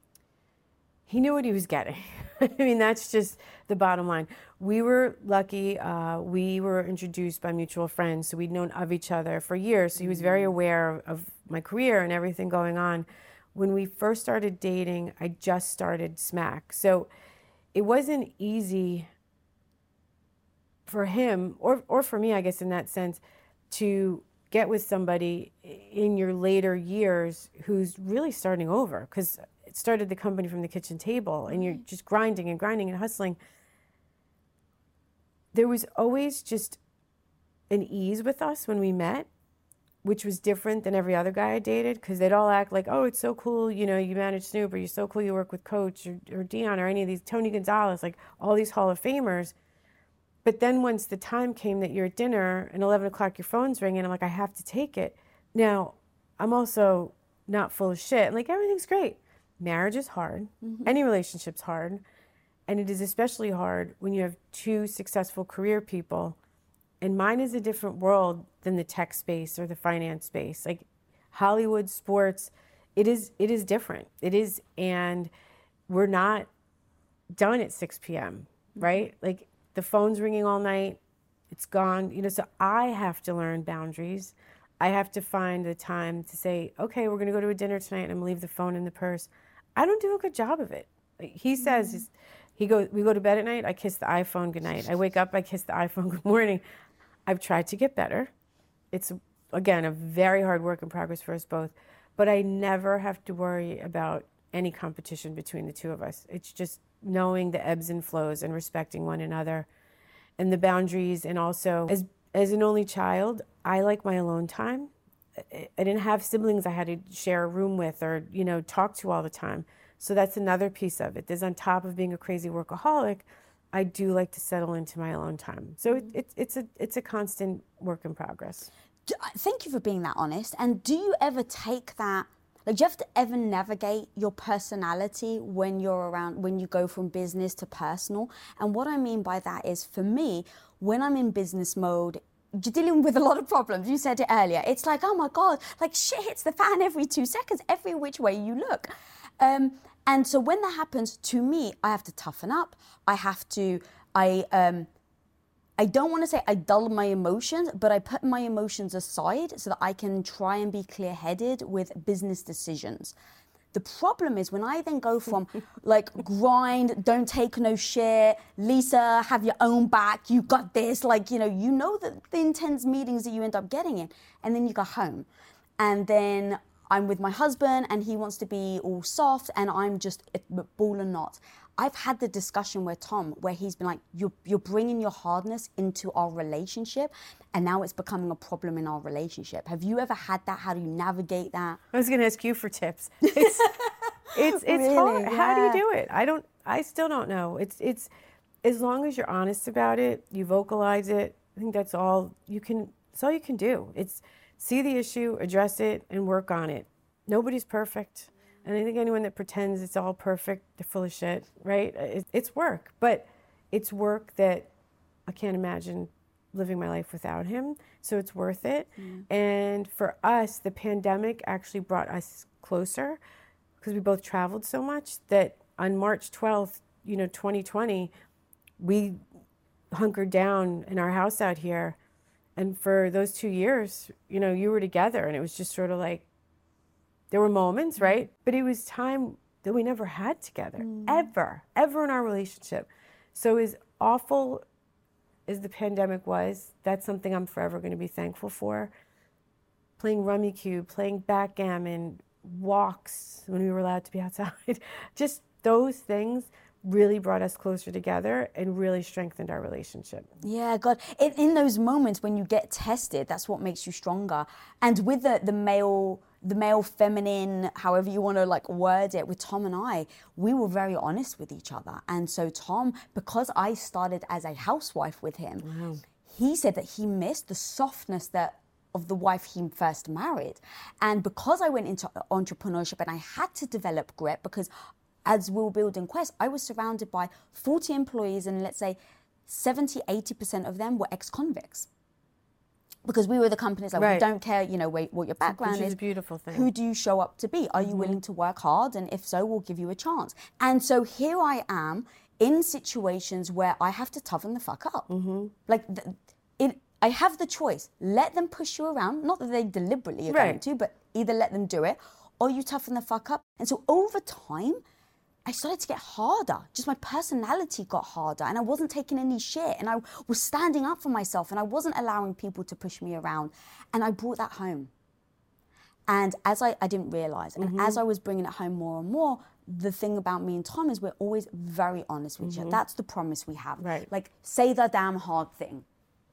He knew what he was getting. I mean, that's just the bottom line. We were lucky. Uh, we were introduced by mutual friends, so we'd known of each other for years. So he was very mm. aware of my career and everything going on when we first started dating, I just started SMAC. So it wasn't easy for him or or for me, I guess in that sense, to get with somebody in your later years who's really starting over because it started the company from the kitchen table and you're mm-hmm. just grinding and grinding and hustling. There was always just an ease with us when we met which was different than every other guy I dated because they'd all act like, oh, it's so cool, you know, you manage Snoop or you're so cool you work with Coach or, or Deion or any of these, Tony Gonzalez, like all these Hall of Famers. But then once the time came that you're at dinner and 11 o'clock your phone's ringing, I'm like, I have to take it. Now, I'm also not full of shit. Like, everything's great. Marriage is hard, mm-hmm. any relationship's hard. And it is especially hard when you have two successful career people and mine is a different world than the tech space or the finance space like hollywood sports it is it is different it is and we're not done at 6 p.m right like the phone's ringing all night it's gone you know so i have to learn boundaries i have to find the time to say okay we're going to go to a dinner tonight and i'm leave the phone in the purse i don't do a good job of it he says mm-hmm. he goes we go to bed at night i kiss the iphone good night i wake up i kiss the iphone good morning I've tried to get better. It's, again, a very hard work in progress for us both. But I never have to worry about any competition between the two of us. It's just knowing the ebbs and flows and respecting one another and the boundaries. And also, as, as an only child, I like my alone time. I didn't have siblings I had to share a room with or, you know, talk to all the time. So that's another piece of it. There's on top of being a crazy workaholic, I do like to settle into my alone time. So it, it, it's a it's a constant work in progress. Uh, thank you for being that honest. And do you ever take that? Like, do you have to ever navigate your personality when you're around, when you go from business to personal? And what I mean by that is, for me, when I'm in business mode, you're dealing with a lot of problems. You said it earlier. It's like, oh my God, like shit hits the fan every two seconds, every which way you look. Um, and so when that happens to me, I have to toughen up. I have to, I, um, I don't want to say I dull my emotions, but I put my emotions aside so that I can try and be clear headed with business decisions. The problem is when I then go from like grind, don't take no shit, Lisa, have your own back, you got this, like, you know, you know the, the intense meetings that you end up getting in, and then you go home. And then I'm with my husband and he wants to be all soft and I'm just eh, ball and not. I've had the discussion with Tom where he's been like, you're, you're bringing your hardness into our relationship and now it's becoming a problem in our relationship. Have you ever had that? How do you navigate that? I was going to ask you for tips. It's, it's, it's really? hard. Yeah. How do you do it? I don't, I still don't know. It's, it's, as long as you're honest about it, you vocalize it, I think that's all you can, that's all you can do. It's, see the issue, address it, and work on it. Nobody's perfect. And I think anyone that pretends it's all perfect, they're full of shit, right? It's work, but it's work that I can't imagine living my life without him. So it's worth it. Mm. And for us, the pandemic actually brought us closer because we both traveled so much that on March 12th, you know, 2020, we hunkered down in our house out here. And for those two years, you know, you were together and it was just sort of like, there were moments, mm-hmm. right? But it was time that we never had together, mm. ever, ever in our relationship. So as awful as the pandemic was, that's something I'm forever going to be thankful for. Playing Rummikub, playing backgammon, walks when we were allowed to be outside, just those things really brought us closer together and really strengthened our relationship. Yeah, God. In, in those moments when you get tested, that's what makes you stronger. And with the, the male, the male feminine, however you want to like word it, with Tom and I, we were very honest with each other. And so Tom, because I started as a housewife with him, he said that he missed the softness that of the wife he first married. And because I went into entrepreneurship and I had to develop grit because as we were building Quest, I was surrounded by 40 employees and let's say 70, 80% of them were ex-convicts. Because we were the companies like, we don't care, you know, what your background Which is is. a beautiful thing. Who do you show up to be? Are you willing mm-hmm. to work hard? And if so, we'll give you a chance. And so here I am in situations where I have to toughen the fuck up. Mm-hmm. Like, th- it, I have the choice. Let them push you around. Not that they deliberately are going to, but either let them do it or you toughen the fuck up. And so over time, I started to get harder. Just my personality got harder, and I wasn't taking any shit. And I was standing up for myself, and I wasn't allowing people to push me around. And I brought that home. And as I, I didn't realize, and as mm-hmm. I was bringing it home more and more, the thing about me and Tom is we're always very honest with each other. Mm-hmm. That's the promise we have. Right. Like, say the damn hard thing,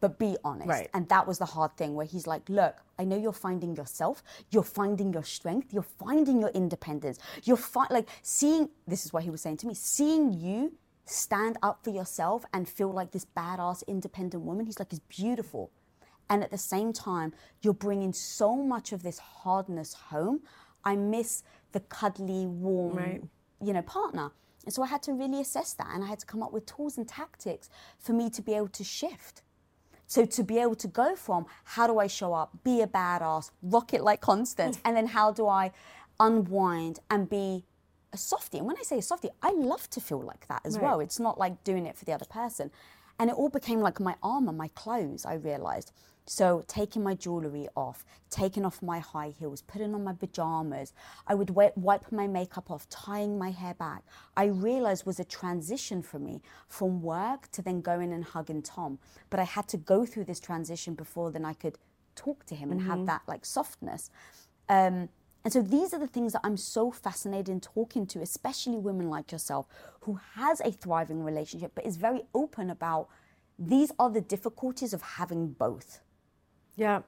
but be honest. Right. And that was the hard thing where he's like, look, I know you're finding yourself, you're finding your strength, you're finding your independence, you're fi- like seeing, this is what he was saying to me, seeing you stand up for yourself and feel like this badass independent woman, he's like, is beautiful. And at the same time, you're bringing so much of this hardness home. I miss the cuddly, warm, Right. you know, partner. And so I had to really assess that and I had to come up with tools and tactics for me to be able to shift. So to be able to go from how do I show up, be a badass, rock it like Constance, mm. and then how do I unwind and be a softie? And when I say a softie, I love to feel like that as Right. well. It's not like doing it for the other person. And it all became like my armor, my clothes, I realized. So taking my jewelry off, taking off my high heels, putting on my pajamas, I would wi- wipe my makeup off, tying my hair back. I realized was a transition for me from work to then going and hugging Tom. But I had to go through this transition before then I could talk to him and have that like softness. Um, and so these are the things that I'm so fascinated in talking to, especially women like yourself, who has a thriving relationship but is very open about these are the difficulties of having both. Yeah.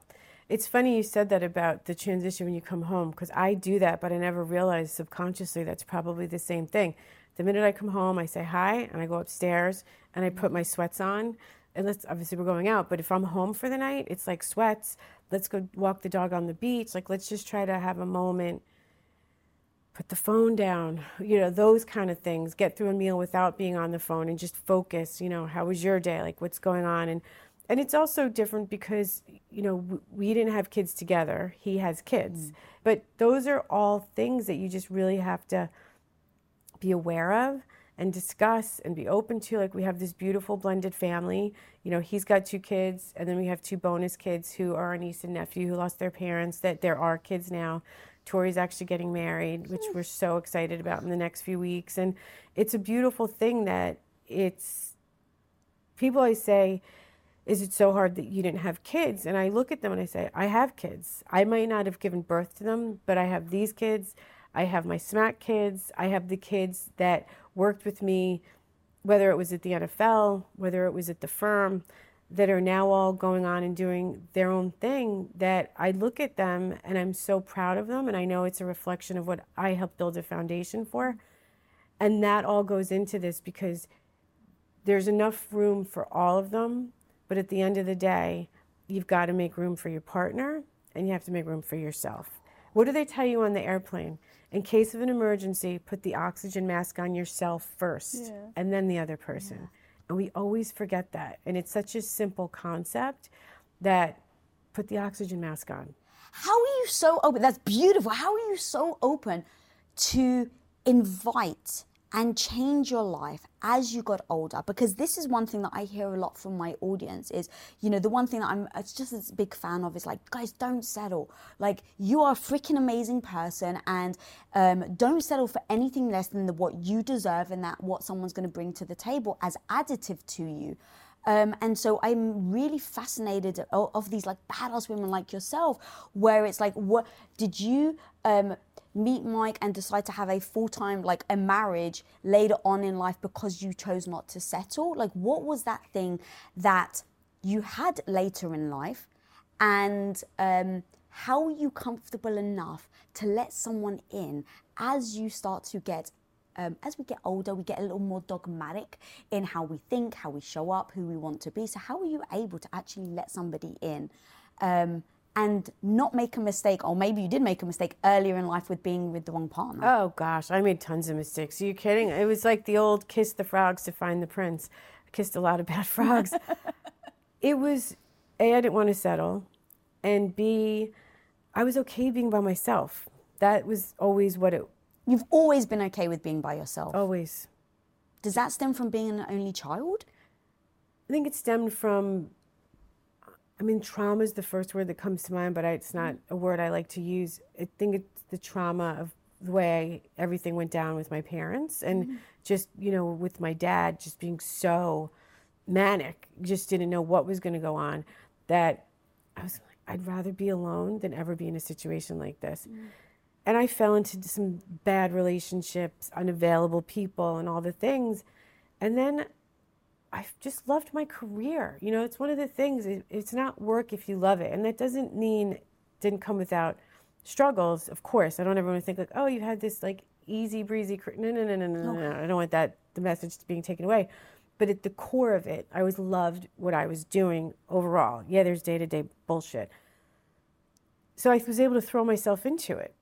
It's funny you said that about the transition when you come home because I do that, but I never realized subconsciously that's probably the same thing. The minute I come home, I say hi and I go upstairs and I put my mm-hmm. sweats on. And let's obviously we're going out, but if I'm home for the night, it's like sweats. Let's go walk the dog on the beach. Like let's just try to have a moment. Put the phone down, you know, those kind of things. Get through a meal without being on the phone and just focus, you know, how was your day? Like what's going on? And and it's also different because you know we didn't have kids together. He has kids. Mm. But those are all things that you just really have to be aware of and discuss and be open to. Like we have this beautiful blended family. You know he's got two kids and then we have two bonus kids who are our niece and nephew who lost their parents that there are kids now. Tori's actually getting married which we're so excited about in the next few weeks. And it's a beautiful thing that it's people always say is it so hard that you didn't have kids? And I look at them and I say, I have kids. I might not have given birth to them, but I have these kids. I have my SMAC kids. I have the kids that worked with me, whether it was at the NFL, whether it was at the firm, that are now all going on and doing their own thing. That I look at them and I'm so proud of them. And I know it's a reflection of what I helped build a foundation for. And that all goes into this because there's enough room for all of them but at the end of the day, you've got to make room for your partner and you have to make room for yourself. What do they tell you on the airplane? In case of an emergency, put the oxygen mask on yourself first and then the other person. And we always forget that. And it's such a simple concept that put the oxygen mask on. How are you so open? That's beautiful. How are you so open to invite and change your life as you got older. Because this is one thing that I hear a lot from my audience is you know the one thing that I'm it's just a big fan of is like guys don't settle. Like you are a freaking amazing person and um, don't settle for anything less than the, what you deserve and that what someone's going to bring to the table as additive to you. Um, and so I'm really fascinated of, of, these like badass women like yourself, where it's like, what did you um, meet Mike and decide to have a full time, like a marriage later on in life because you chose not to settle? Like, what was that thing that you had later in life? And um, how are you comfortable enough to let someone in as you start to get um, as we get older, we get a little more dogmatic in how we think, how we show up, who we want to be. So, how are you able to actually let somebody in? Um, and not make a mistake, or maybe you did make a mistake earlier in life with being with the wrong partner. Oh gosh, I made tons of mistakes. Are you kidding? It was like the old kiss the frogs to find the prince. I kissed a lot of bad frogs. it was A, I didn't want to settle, and B, I was okay being by myself. That was always what it. You've always been okay with being by yourself. Always. Does that stem from being an only child? I think it stemmed from I mean, trauma is the first word that comes to mind, but I, it's not a word I like to use. I think it's the trauma of the way everything went down with my parents and mm-hmm. just, you know, with my dad just being so manic, just didn't know what was going to go on, that I was like, I'd rather be alone than ever be in a situation like this. Mm-hmm. And I fell into some bad relationships, unavailable people, and all the things. And then I just loved my career. You know, it's one of the things, it, it's not work if you love it. And that doesn't mean it didn't come without struggles, of course. I don't ever want to think like, oh, you had this like easy breezy, no, no, no, no, no, no, no. I don't want that, the message being taken away. But at the core of it, I always loved what I was doing overall. Yeah, there's day to day bullshit. So I was able to throw myself into it.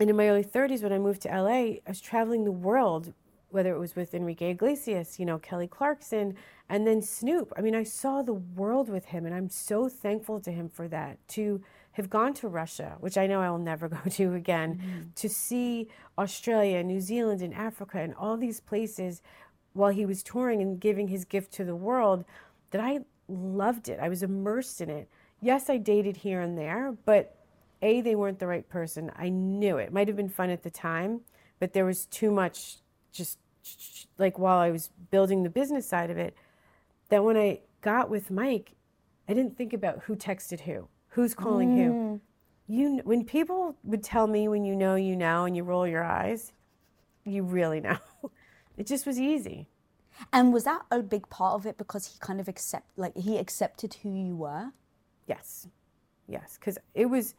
And in my early 30s, when I moved to LA, I was traveling the world whether it was with Enrique Iglesias, you know, Kelly Clarkson, and then Snoop. I mean, I saw the world with him, and I'm so thankful to him for that. To have gone to Russia, which I know I will never go to again, mm-hmm. to see Australia, New Zealand, and Africa, and all these places while he was touring and giving his gift to the world, that I loved it. I was immersed in it. Yes, I dated here and there, but A, they weren't the right person. I knew it. Might have been fun at the time, but there was too much just like while I was building the business side of it, that when I got with Mike, I didn't think about who texted who, who's calling mm. who. You, when people would tell me when you know you know and you roll your eyes, you really know. it just was easy. And was that a big part of it because he kind of accept like he accepted who you were? Yes, yes, because it was.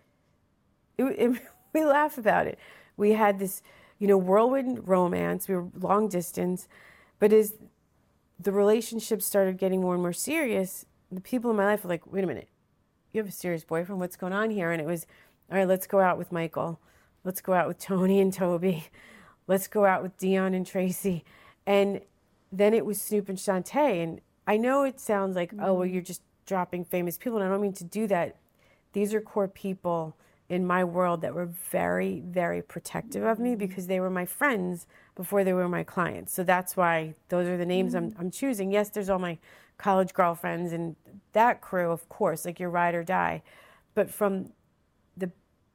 It, it, we laugh about it. We had this you know, whirlwind romance. We were long distance. But as the relationship started getting more and more serious, the people in my life were like, wait a minute, you have a serious boyfriend? What's going on here? And it was, all right, let's go out with Michael. Let's go out with Tony and Toby. Let's go out with Deion and Tracy. And then it was Snoop and Shantae. And I know it sounds like, oh, well, mm-hmm. you're just dropping famous people. And I don't mean to do that. These are core people in my world that were very, very protective of me because they were my friends before they were my clients. So that's why those are the names I'm, I'm choosing. Yes, there's all my college girlfriends and that crew, of course, like your ride or die. But from the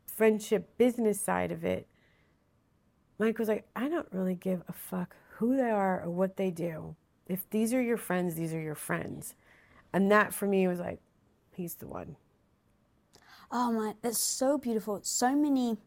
friendship business side of it, Mike was like, I don't really give a fuck who they are or what they do. If these are your friends, these are your friends. And that for me was like, he's the one oh my, that's so beautiful. So many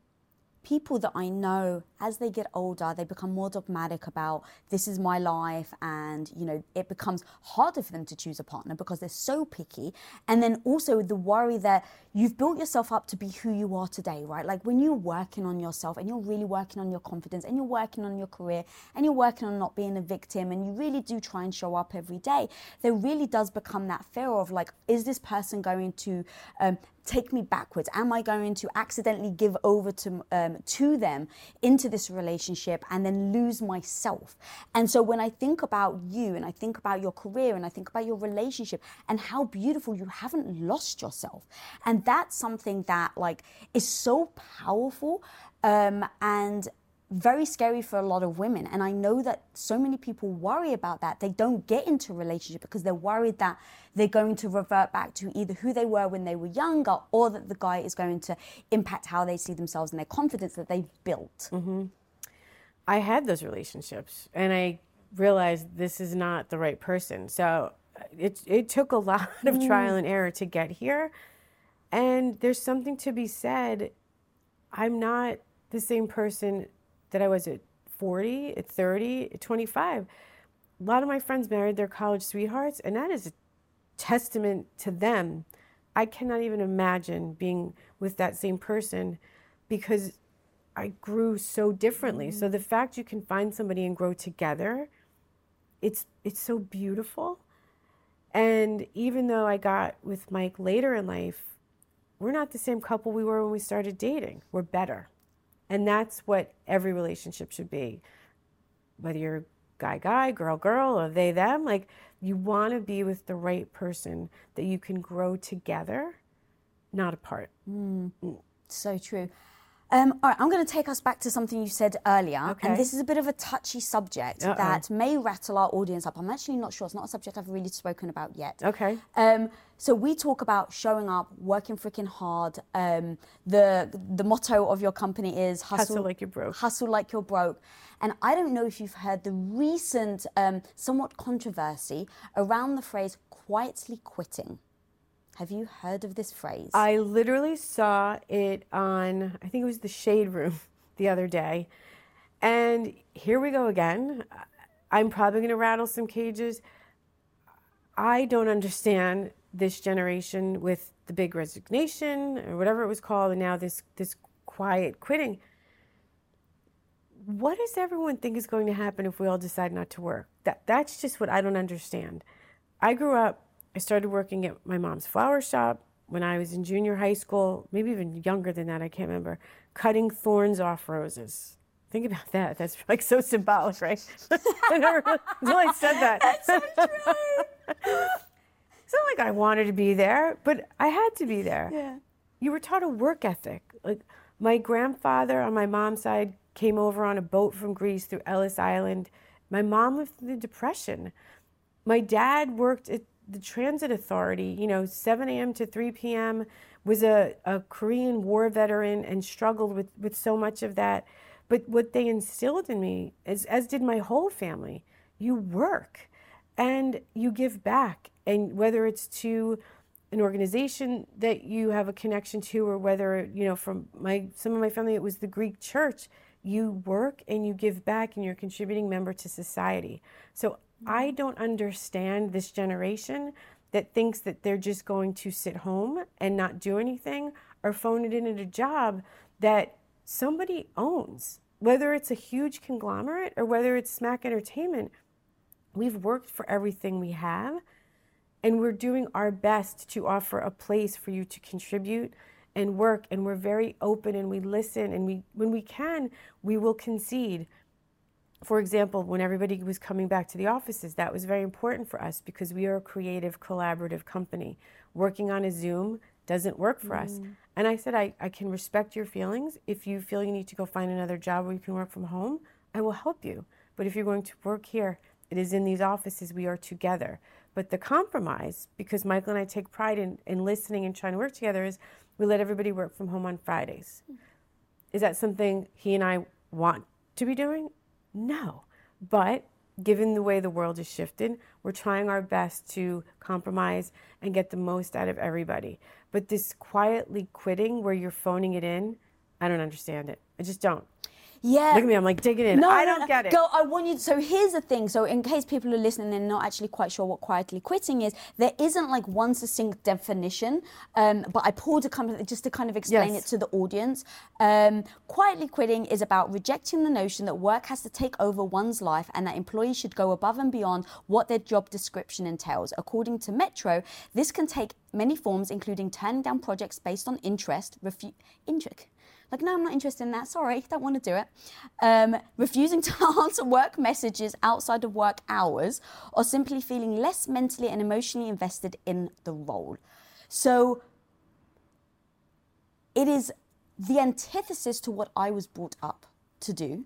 people that I know as they get older, they become more dogmatic about this is my life, and you know, it becomes harder for them to choose a partner because they're so picky. And then also the worry that you've built yourself up to be who you are today, right? Like when you're working on yourself and you're really working on your confidence and you're working on your career and you're working on not being a victim and you really do try and show up every day, there really does become that fear of like, is this person going to um, take me backwards? Am I going to accidentally give over to um, to them into this relationship and then lose myself. And so when I think about you and I think about your career and I think about your relationship and how beautiful you haven't lost yourself. And that's something that like is so powerful. Um, and very scary for a lot of women. And I know that so many people worry about that. They don't get into a relationship because they're worried that they're going to revert back to either who they were when they were younger or that the guy is going to impact how they see themselves and their confidence that they've built. Mm-hmm. I had those relationships and I realized this is not the right person. So it, it took a lot of mm. trial and error to get here. And there's something to be said. I'm not the same person that I was at 40, at 30, at 25. A lot of my friends married their college sweethearts, and that is a testament to them. I cannot even imagine being with that same person because I grew so differently. Mm-hmm. So the fact you can find somebody and grow together, it's it's so beautiful. And even though I got with Mike later in life, we're not the same couple we were when we started dating. We're better. And that's what every relationship should be. Whether you're guy, guy, girl, girl, or they, them, like you want to be with the right person that you can grow together, not apart. Mm. Mm. So true. Um, all right, I'm going to take us back to something you said earlier. Okay. And this is a bit of a touchy subject Uh-oh. that may rattle our audience up. I'm actually not sure. It's not a subject I've really spoken about yet. Okay. Um, so we talk about showing up, working freaking hard. Um, the the motto of your company is hustle, hustle, like you're broke. Hustle like you're broke. And I don't know if you've heard the recent, um, somewhat controversy around the phrase quietly quitting. Have you heard of this phrase? I literally saw it on, I think it was the Shade Room the other day. And here we go again. I'm probably going to rattle some cages. I don't understand this generation with the big resignation or whatever it was called, and now this this quiet quitting. What does everyone think is going to happen if we all decide not to work? That that's just what I don't understand. I grew up I started working at my mom's flower shop when I was in junior high school, maybe even younger than that, I can't remember, cutting thorns off roses. Think about that. That's like so symbolic, right? I never until I said that. That's so true. it's not like I wanted to be there, but I had to be there. Yeah. You were taught a work ethic. Like my grandfather on my mom's side came over on a boat from Greece through Ellis Island. My mom lived through the Depression. My dad worked at the transit authority, you know, 7 a.m. to 3 p.m., was a, a Korean War veteran and struggled with, with so much of that. But what they instilled in me, as, as did my whole family, you work and you give back. And whether it's to an organization that you have a connection to, or whether, you know, from my some of my family, it was the Greek church, you work and you give back and you're a contributing member to society. So I mm-hmm. don't understand this generation that thinks that they're just going to sit home and not do anything or phone it in at a job that somebody owns. Whether it's a huge conglomerate or whether it's SMAC Entertainment, we've worked for everything we have and we're doing our best to offer a place for you to contribute and work and we're very open and we listen and we when we can we will concede for example, when everybody was coming back to the offices, that was very important for us because we are a creative, collaborative company. Working on a Zoom doesn't work for mm. us. And I said, I, I can respect your feelings. If you feel you need to go find another job where you can work from home, I will help you. But if you're going to work here, it is in these offices we are together. But the compromise, because Michael and I take pride in, in listening and trying to work together, is we let everybody work from home on Fridays. Mm. Is that something he and I want to be doing? No. But given the way the world is shifted, we're trying our best to compromise and get the most out of everybody. But this quietly quitting where you're phoning it in, I don't understand it. I just don't. Yeah. Look at me, I'm like digging in. No, I don't no, get it. Go, I want you. So here's the thing. So in case people are listening and not actually quite sure what quietly quitting is, there isn't like one succinct definition. Um, but I pulled a kind of just to kind of explain yes. it to the audience. Um, quietly quitting is about rejecting the notion that work has to take over one's life and that employees should go above and beyond what their job description entails. According to Metro, this can take many forms, including turning down projects based on interest, refu- intric like, no, I'm not interested in that. Sorry, don't want to do it. Um, refusing to answer work messages outside of work hours, or simply feeling less mentally and emotionally invested in the role. So, it is the antithesis to what I was brought up to do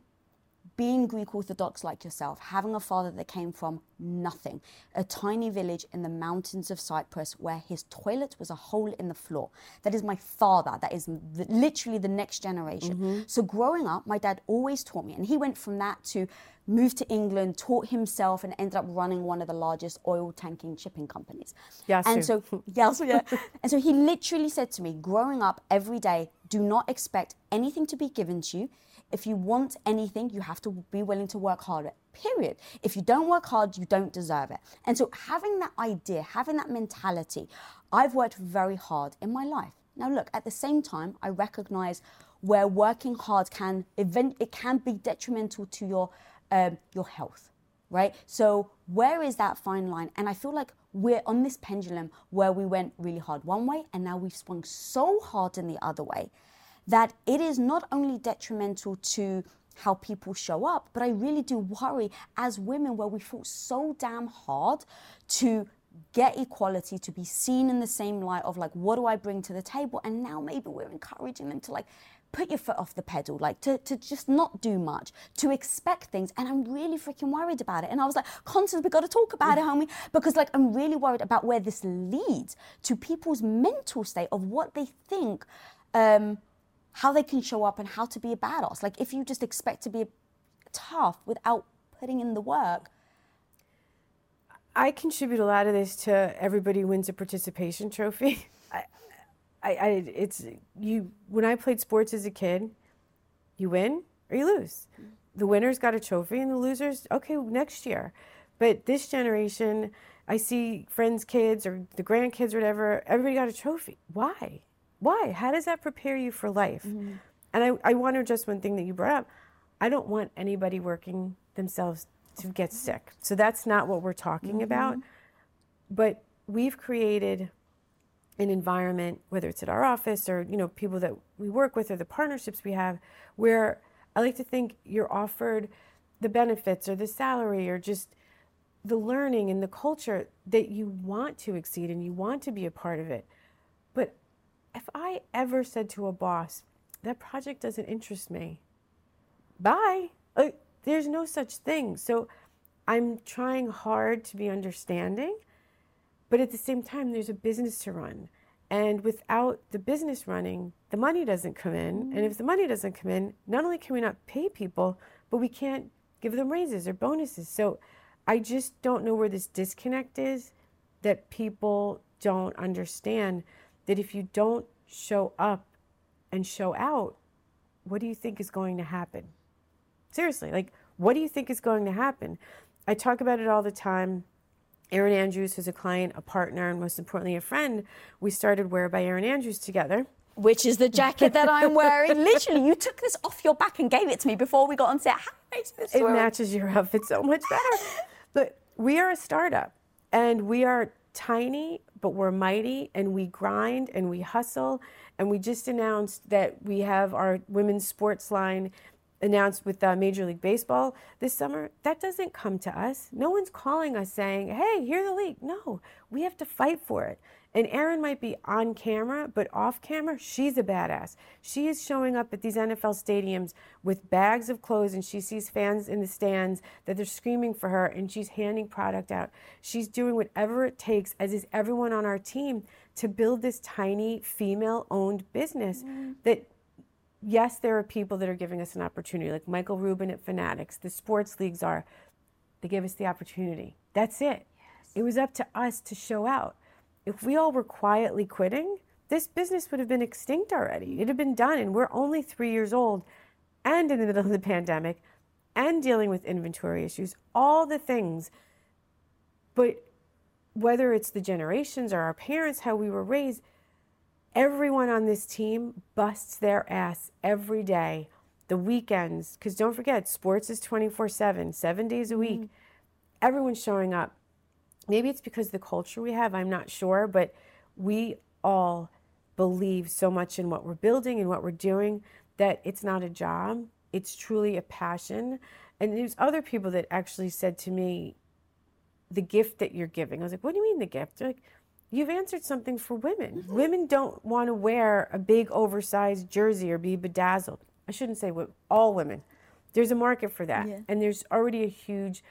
being Greek Orthodox like yourself, having a father that came from nothing, a tiny village in the mountains of Cyprus where his toilet was a hole in the floor. That is my father. That is the, literally the next generation. Mm-hmm. So growing up, my dad always taught me, and he went from that to moved to England, taught himself, and ended up running one of the largest oil tanking shipping companies. Yes. And so, yeah, so, yeah. and so he literally said to me, growing up every day, do not expect anything to be given to you. If you want anything, you have to be willing to work harder. Period. If you don't work hard, you don't deserve it. And so, having that idea, having that mentality, I've worked very hard in my life. Now, look, at the same time, I recognize where working hard can event it can be detrimental to your um, your health, right? So where is that fine line? And I feel like we're on this pendulum where we went really hard one way and now we've swung so hard in the other way that it is not only detrimental to how people show up, but I really do worry as women where we fought so damn hard to get equality, to be seen in the same light of like, what do I bring to the table? And now maybe we're encouraging them to like put your foot off the pedal, like to, to just not do much, to expect things. And I'm really freaking worried about it. And I was like, Constance, we got to talk about it, homie, because like I'm really worried about where this leads to people's mental state of what they think, um, how they can show up and how to be a badass. Like if you just expect to be tough without putting in the work. I contribute a lot of this to everybody wins a participation trophy. I, I, it's you. When I played sports as a kid, you win or you lose. The winners got a trophy, and the losers, okay, next year. But this generation, I see friends' kids or the grandkids or whatever. Everybody got a trophy. Why? Why? How does that prepare you for life? Mm-hmm. And I, I want to address one thing that you brought up. I don't want anybody working themselves to get sick. So that's not what we're talking mm-hmm. about. But we've created an environment, whether it's at our office or you know people that we work with or the partnerships we have, where I like to think you're offered the benefits or the salary or just the learning and the culture that you want to exceed and you want to be a part of it. If I ever said to a boss, that project doesn't interest me, bye. Like, there's no such thing. So I'm trying hard to be understanding but at the same time, there's a business to run. And without the business running, the money doesn't come in. Mm-hmm. And if the money doesn't come in, not only can we not pay people, but we can't give them raises or bonuses. So I just don't know where this disconnect is that people don't understand that if you don't show up and show out, what do you think is going to happen? Seriously, like, what do you think is going to happen? I talk about it all the time Erin Andrews, who's a client, a partner, and most importantly, a friend, we started Wear by Erin Andrews together. Which is the jacket that I'm wearing. Literally, you took this off your back and gave it to me before we got on set. How this It matches your outfit so much better. but we are a startup, and we are tiny, but we're mighty, and we grind and we hustle. And we just announced that we have our women's sports line announced with uh, Major League Baseball this summer, that doesn't come to us. No one's calling us saying, hey, here's the league. No, we have to fight for it. And Erin might be on camera, but off camera, she's a badass. She is showing up at these NFL stadiums with bags of clothes, and she sees fans in the stands that they're screaming for her, and she's handing product out. She's doing whatever it takes, as is everyone on our team, to build this tiny female owned business mm. that yes, there are people that are giving us an opportunity, like Michael Rubin at Fanatics, the sports leagues are. They give us the opportunity. That's it. Yes. It was up to us to show out. If we all were quietly quitting, this business would have been extinct already. It'd have been done, and we're only three years old and in the middle of the pandemic and dealing with inventory issues, all the things. But whether it's the generations or our parents, how we were raised, Everyone on this team busts their ass every day, the weekends, because don't forget, sports is 24 7, seven days a week. Mm-hmm. Everyone's showing up. Maybe it's because the culture we have, I'm not sure, but we all believe so much in what we're building and what we're doing that it's not a job, it's truly a passion. And there's other people that actually said to me, the gift that you're giving. I was like, what do you mean the gift? They're like, you've answered something for women. Mm-hmm. Women don't want to wear a big oversized jersey or be bedazzled. I shouldn't say all women. There's a market for that, Yeah. and there's already a huge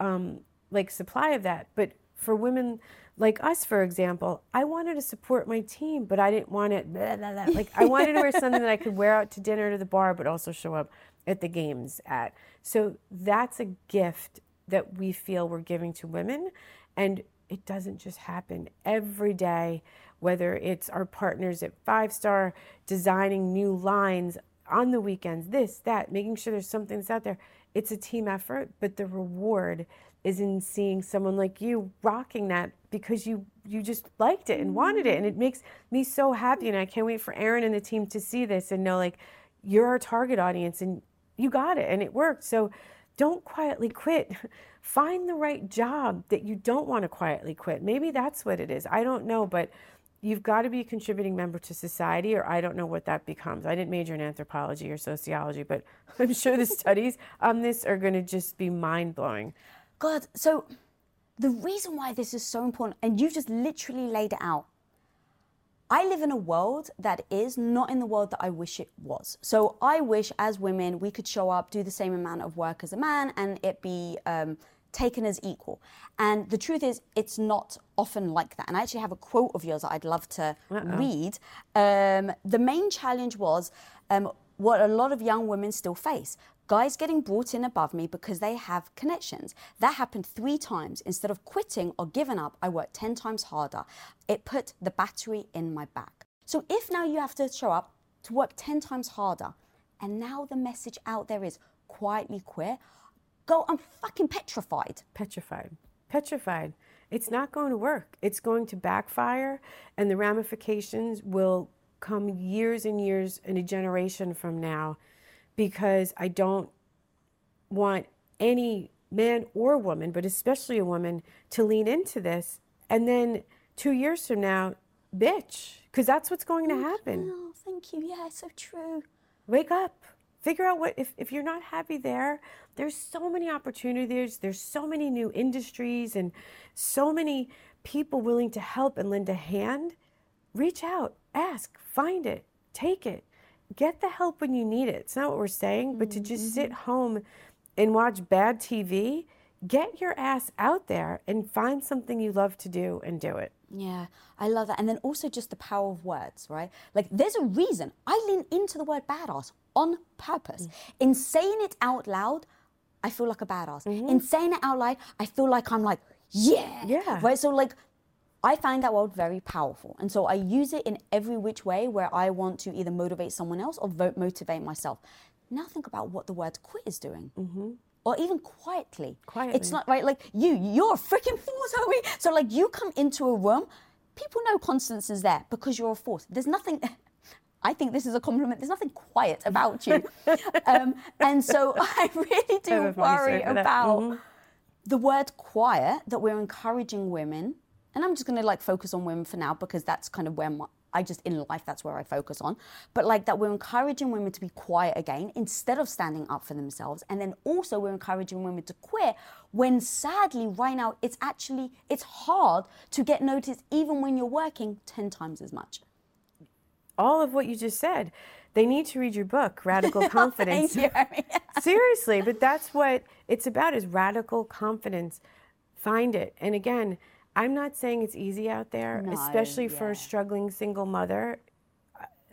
um, like supply of that. But for women like us, for example, I wanted to support my team, but I didn't want it blah, blah, blah. like I wanted to wear something that I could wear out to dinner to the bar, but also show up at the games at. So that's a gift that we feel we're giving to women, and it doesn't just happen every day. Whether it's our partners at Five Star designing new lines on the weekends, this, that, making sure there's something that's out there. It's a team effort, but the reward is in seeing someone like you rocking that because you you just liked it and wanted it mm-hmm. and it makes me so happy and I can't wait for Erin and the team to see this and know like you're our target audience and you got it and it worked. So don't quietly quit. Find the right job that you don't want to quietly quit. Maybe that's what it is. I don't know, but you've got to be a contributing member to society, or I don't know what that becomes. I didn't major in anthropology or sociology, but I'm sure the studies on this are going to just be mind blowing. God, so the reason why this is so important, and you've just literally laid it out. I live in a world that is not in the world that I wish it was. So I wish, as women, we could show up, do the same amount of work as a man, and it be um, taken as equal. And the truth is, it's not often like that. And I actually have a quote of yours that I'd love to read. Um, the main challenge was um, what a lot of young women still face. Guys getting brought in above me because they have connections. That happened three times. Instead of quitting or giving up, I worked 10 times harder. It put the battery in my back. So if now you have to show up to work 10 times harder, and now the message out there is quietly quit, go, I'm fucking petrified. petrified. Petrified. It's not going to work. It's going to backfire, and the ramifications will come years and years and a generation from now because I don't want any man or woman, but especially a woman, to lean into this. And then two years from now, bitch, because that's what's going to happen. Oh, thank you. Yeah, so true. wake up. Figure out what if, if you're not happy there there's so many opportunities. There's so many new industries and so many people willing to help and lend a hand. Reach out. Ask. Find it. Take it get the help when you need it it's not what we're saying but to just sit mm-hmm. home and watch bad tv get your ass out there and find something you love to do and do it Yeah, I love that. And then also just the power of words, right? Like there's a reason I lean into the word badass on purpose. Mm. In saying it out loud, I feel like a badass. Mm-hmm. In saying it out loud, I feel like I'm like, yeah. Yeah. Right? So like I find that word very powerful. And so I use it in every which way where I want to either motivate someone else or motivate myself. Now think about what the word quit is doing. Or even quietly. Quietly. It's not right. Like you, you're a freaking force, homie. So like you come into a room, people know Constance is there because you're a force. There's nothing. I think this is a compliment. There's nothing quiet about you, um, and so I really do worry story for that. about Mhm. the word quiet that we're encouraging women. And I'm just going to like focus on women for now because that's kind of where my, I just in life that's where I focus on. But like that we're encouraging women to be quiet again instead of standing up for themselves. And then also we're encouraging women to quit when sadly right now it's actually it's hard to get noticed even when you're working 10 times as much. all of what you just said they need to read your book radical confidence Thank you. Seriously but that's what it's about is radical confidence find it and again i'm not saying it's easy out there No, especially for yeah. a struggling single mother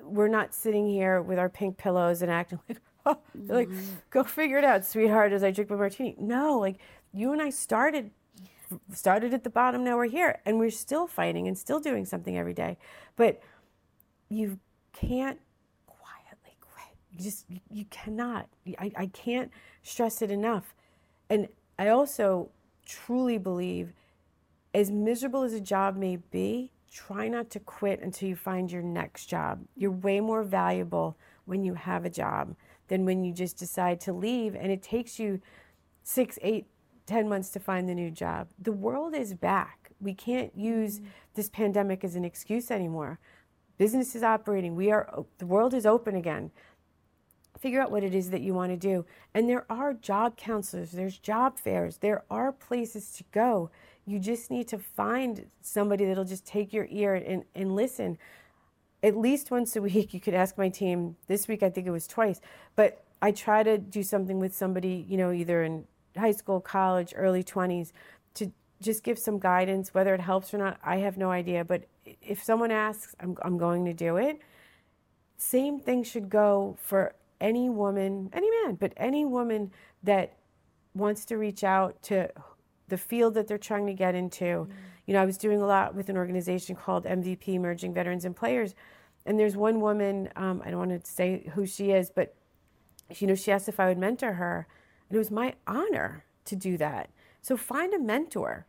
we're not sitting here with our pink pillows and acting like oh, they're like mm-hmm. go figure it out sweetheart as i drink my martini no like you and i started started at the bottom now we're here and we're still fighting and still doing something every day but you can't quietly quit. You just you, you cannot. I, I can't stress it enough. And I also truly believe as miserable as a job may be, try not to quit until you find your next job. You're way more valuable when you have a job than when you just decide to leave and it takes you six, eight, ten months to find the new job. The world is back. We can't use mm-hmm. this pandemic as an excuse anymore. Business is operating. We are the world is open again. Figure out what it is that you want to do. And there are job counselors, there's job fairs, there are places to go. You just need to find somebody that'll just take your ear and, and listen. At least once a week, you could ask my team. This week, I think it was twice. But I try to do something with somebody, you know, either in high school, college, early 20s, to just give some guidance. Whether it helps or not, I have no idea. But if someone asks, I'm, I'm going to do it. Same thing should go for any woman, any man, but any woman that wants to reach out to the field that they're trying to get into. Mm. You know, I was doing a lot with an organization called MVP, Merging Veterans and Players. And there's one woman, um, I don't want to say who she is, but you know, she asked if I would mentor her. And it was my honor to do that. So find a mentor.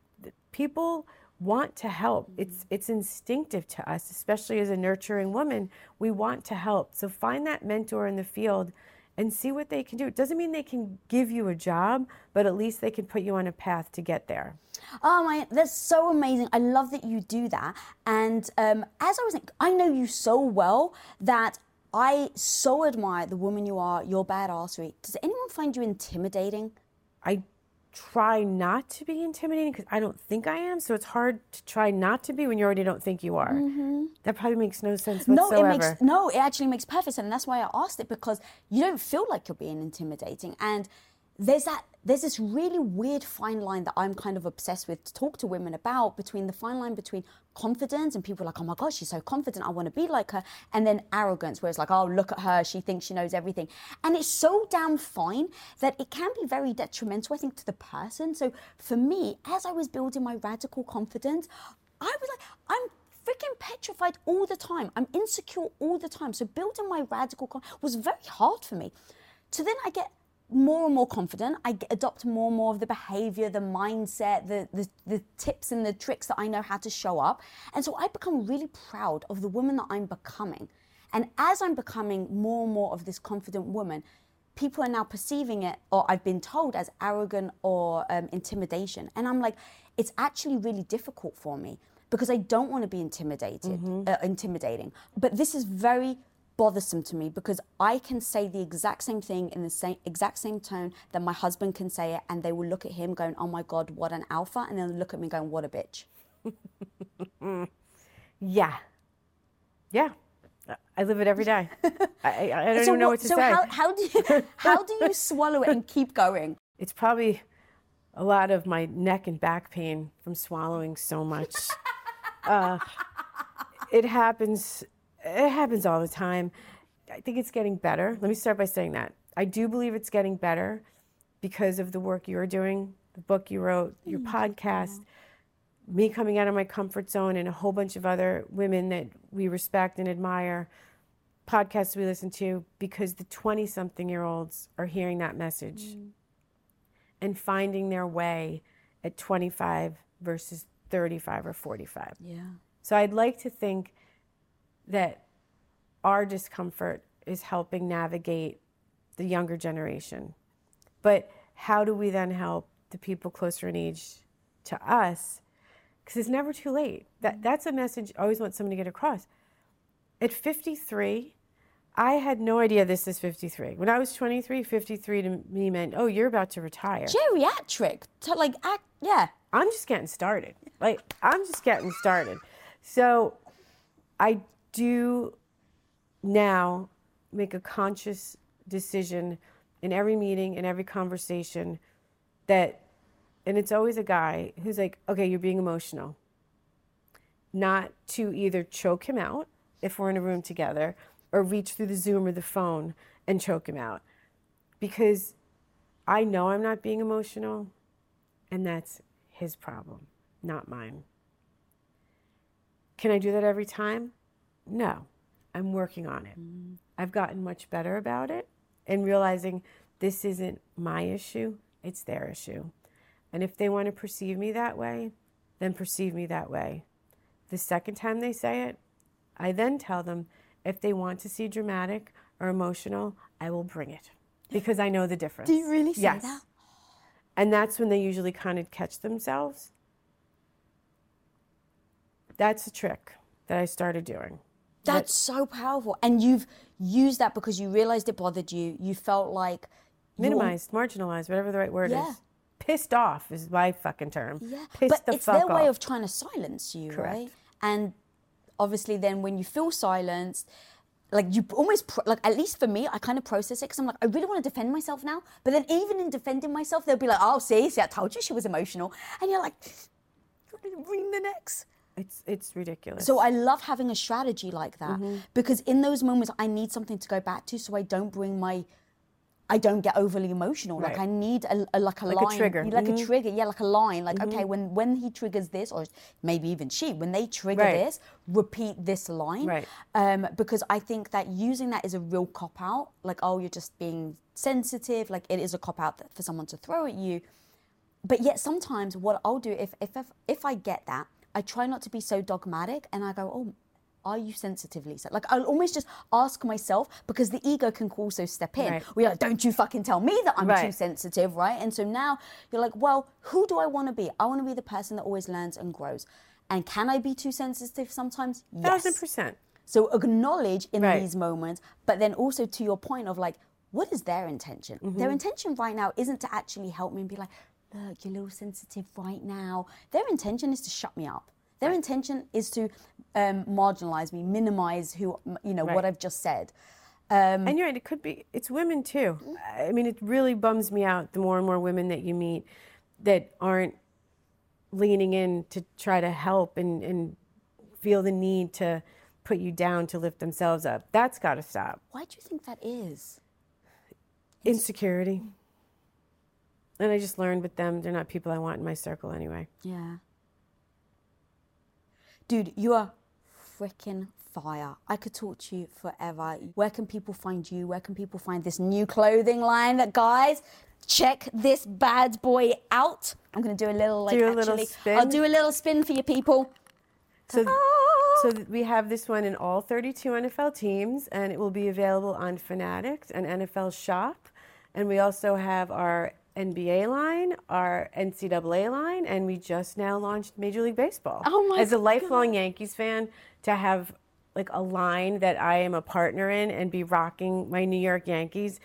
People want to help. Mm-hmm. It's it's instinctive to us, especially as a nurturing woman. We want to help. So find that mentor in the field and see what they can do. It doesn't mean they can give you a job, but at least they can put you on a path to get there. Oh my, that's so amazing. I love that you do that. And um, as I was, thinking, I know you so well that I so admire the woman you are, your badassery. Does anyone find you intimidating? I try not to be intimidating because I don't think I am. So it's hard to try not to be when you already don't think you are. Mm-hmm. That probably makes no sense whatsoever. No, it makes no. It actually makes perfect sense, and that's why I asked it because you don't feel like you're being intimidating, and there's that there's this really weird fine line that I'm kind of obsessed with to talk to women about between the fine line between confidence and people like, oh my gosh, she's so confident, I want to be like her, and then arrogance, where it's like, oh, look at her, she thinks she knows everything. And it's so damn fine that it can be very detrimental, I think, to the person. So for me, as I was building my radical confidence, I was like, I'm freaking petrified all the time. I'm insecure all the time. So building my radical confidence was very hard for me. So then I get more and more confident. I adopt more and more of the behavior, the mindset, the, the, the, tips and the tricks that I know how to show up. And so I become really proud of the woman that I'm becoming. And as I'm becoming more and more of this confident woman, people are now perceiving it, or I've been told, as arrogant or um, intimidation. And I'm like, it's actually really difficult for me because I don't want to be intimidated, mm-hmm. uh, intimidating. But this is very bothersome to me because I can say the exact same thing in the same exact same tone that my husband can say it, and they will look at him going, "Oh my God, what an alpha," and then look at me going, "What a bitch." yeah, yeah. I live it every day. I, I, don't so even know what, what to so say. How, how do you how do you swallow it and keep going? It's probably a lot of my neck and back pain from swallowing so much. Uh, it happens it happens all the time. I think it's getting better. Let me start by saying that. I do believe it's getting better because of the work you're doing, the book you wrote, your mm-hmm. podcast, me coming out of my comfort zone, and a whole bunch of other women that we respect and admire, podcasts we listen to, because the 20 something year olds are hearing that message mm. and finding their way at 25 versus 35 or 45. Yeah. So I'd like to think that our discomfort is helping navigate the younger generation. But how do we then help the people closer in age to us? Because it's never too late. That, mm-hmm. that's a message I always want someone to get across. At 53, I had no idea this is 53. When I was 23, 53 to me meant, oh, you're about to retire. Geriatric. To like, act, yeah. I'm just getting started. Like, I'm just getting started. So I do now make a conscious decision in every meeting, in every conversation that, and it's always a guy who's like, okay, you're being emotional. Not to either choke him out if we're in a room together or reach through the Zoom or the phone and choke him out. Because I know I'm not being emotional, and that's his problem, not mine. Can I do that every time? No, I'm working on it. Mm-hmm. I've gotten much better about it and realizing this isn't my issue, it's their issue. And if they want to perceive me that way, then perceive me that way. The second time they say it, I then tell them if they want to see dramatic or emotional, I will bring it because I know the difference. Do you really say yes. that? And that's when they usually kind of catch themselves. That's a trick that I started doing. That's so powerful. And you've used that because you realized it bothered you. You felt like minimized, marginalized, whatever the right word yeah. is. Pissed off is my fucking term. Yeah, Pissed but the it's their off. way of trying to silence you, Correct. right? And obviously, then when you feel silenced, like you almost pro- like at least for me i kind of process it because i'm like i really want to defend myself now but then even in defending myself they'll be like oh see see i told you she was emotional and you're like bring the next It's it's ridiculous. so i love having a strategy like that Mm-hmm. because in those moments i need something to go back to so i don't bring my I don't get overly emotional. Like I need a, a like a Like a line, trigger. like Mhm. a trigger. Yeah, like a line. Like okay, when when he triggers this, or maybe even she, when they trigger Right. this, repeat this line. Right. Um, because I think that using that is a real cop out. Like oh, you're just being sensitive. Like it is a cop out for someone to throw at you. But yet sometimes what I'll do if if if, if I get that, I try not to be so dogmatic, and I go oh. Are you sensitive, Lisa? Like I'll almost just ask myself because the ego can also step in. Right. We're like, don't you fucking tell me that I'm too sensitive, right? And so now you're like, well, who do I want to be? I want to be the person that always learns and grows. And can I be too sensitive sometimes? Yes. thousand percent. So acknowledge in Right. these moments, but then also to your point of like, what is their intention? Mm-hmm. Their intention right now isn't to actually help me and be like, look, you're a little sensitive right now. Their intention is to shut me up. Their intention is to um, marginalize me, minimize who you know what I've just said. And you're right, it could be, it's women too. I mean, it really bums me out the more and more women that you meet that aren't leaning in to try to help and, and feel the need to put you down to lift themselves up. That's got to stop. Why do you think that is? Insecurity. And I just learned with them, they're not people I want in my circle anyway. Yeah. Dude, you are freaking fire. I could talk to you forever. Where can people find you? Where can people find this new clothing line that guys check this bad boy out? I'm gonna do a little like Do a little actually spin? I'll do a little spin for you people. So, so we have this one in all 32 NFL teams, and it will be available on Fanatics and NFL Shop. And we also have our NBA line, our NCAA line, and we just now launched Major League Baseball. Oh my As a lifelong Yankees fan, to have like a line that I am a partner in and be rocking my New York Yankees,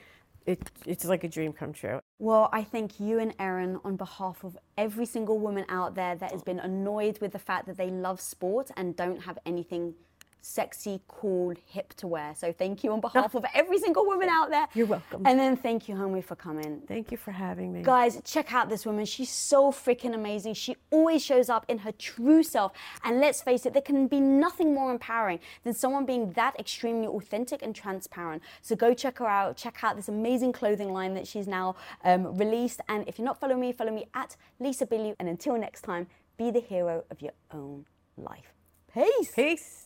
it, it's like a dream come true. Well, I thank you and Erin on behalf of every single woman out there that has been annoyed with the fact that they love sport and don't have anything sexy, cool, hip to wear. So thank you on behalf of every single woman out there. You're welcome. And then thank you, homie, for coming. Thank you for having me. Guys, check out this woman. She's so freaking amazing. She always shows up in her true self. And let's face it, there can be nothing more empowering than someone being that extremely authentic and transparent. So go check her out. Check out this amazing clothing line that she's now um, released. And if you're not following me, follow me at Lisa Bilyeu. And until next time, be the hero of your own life. Peace. Peace.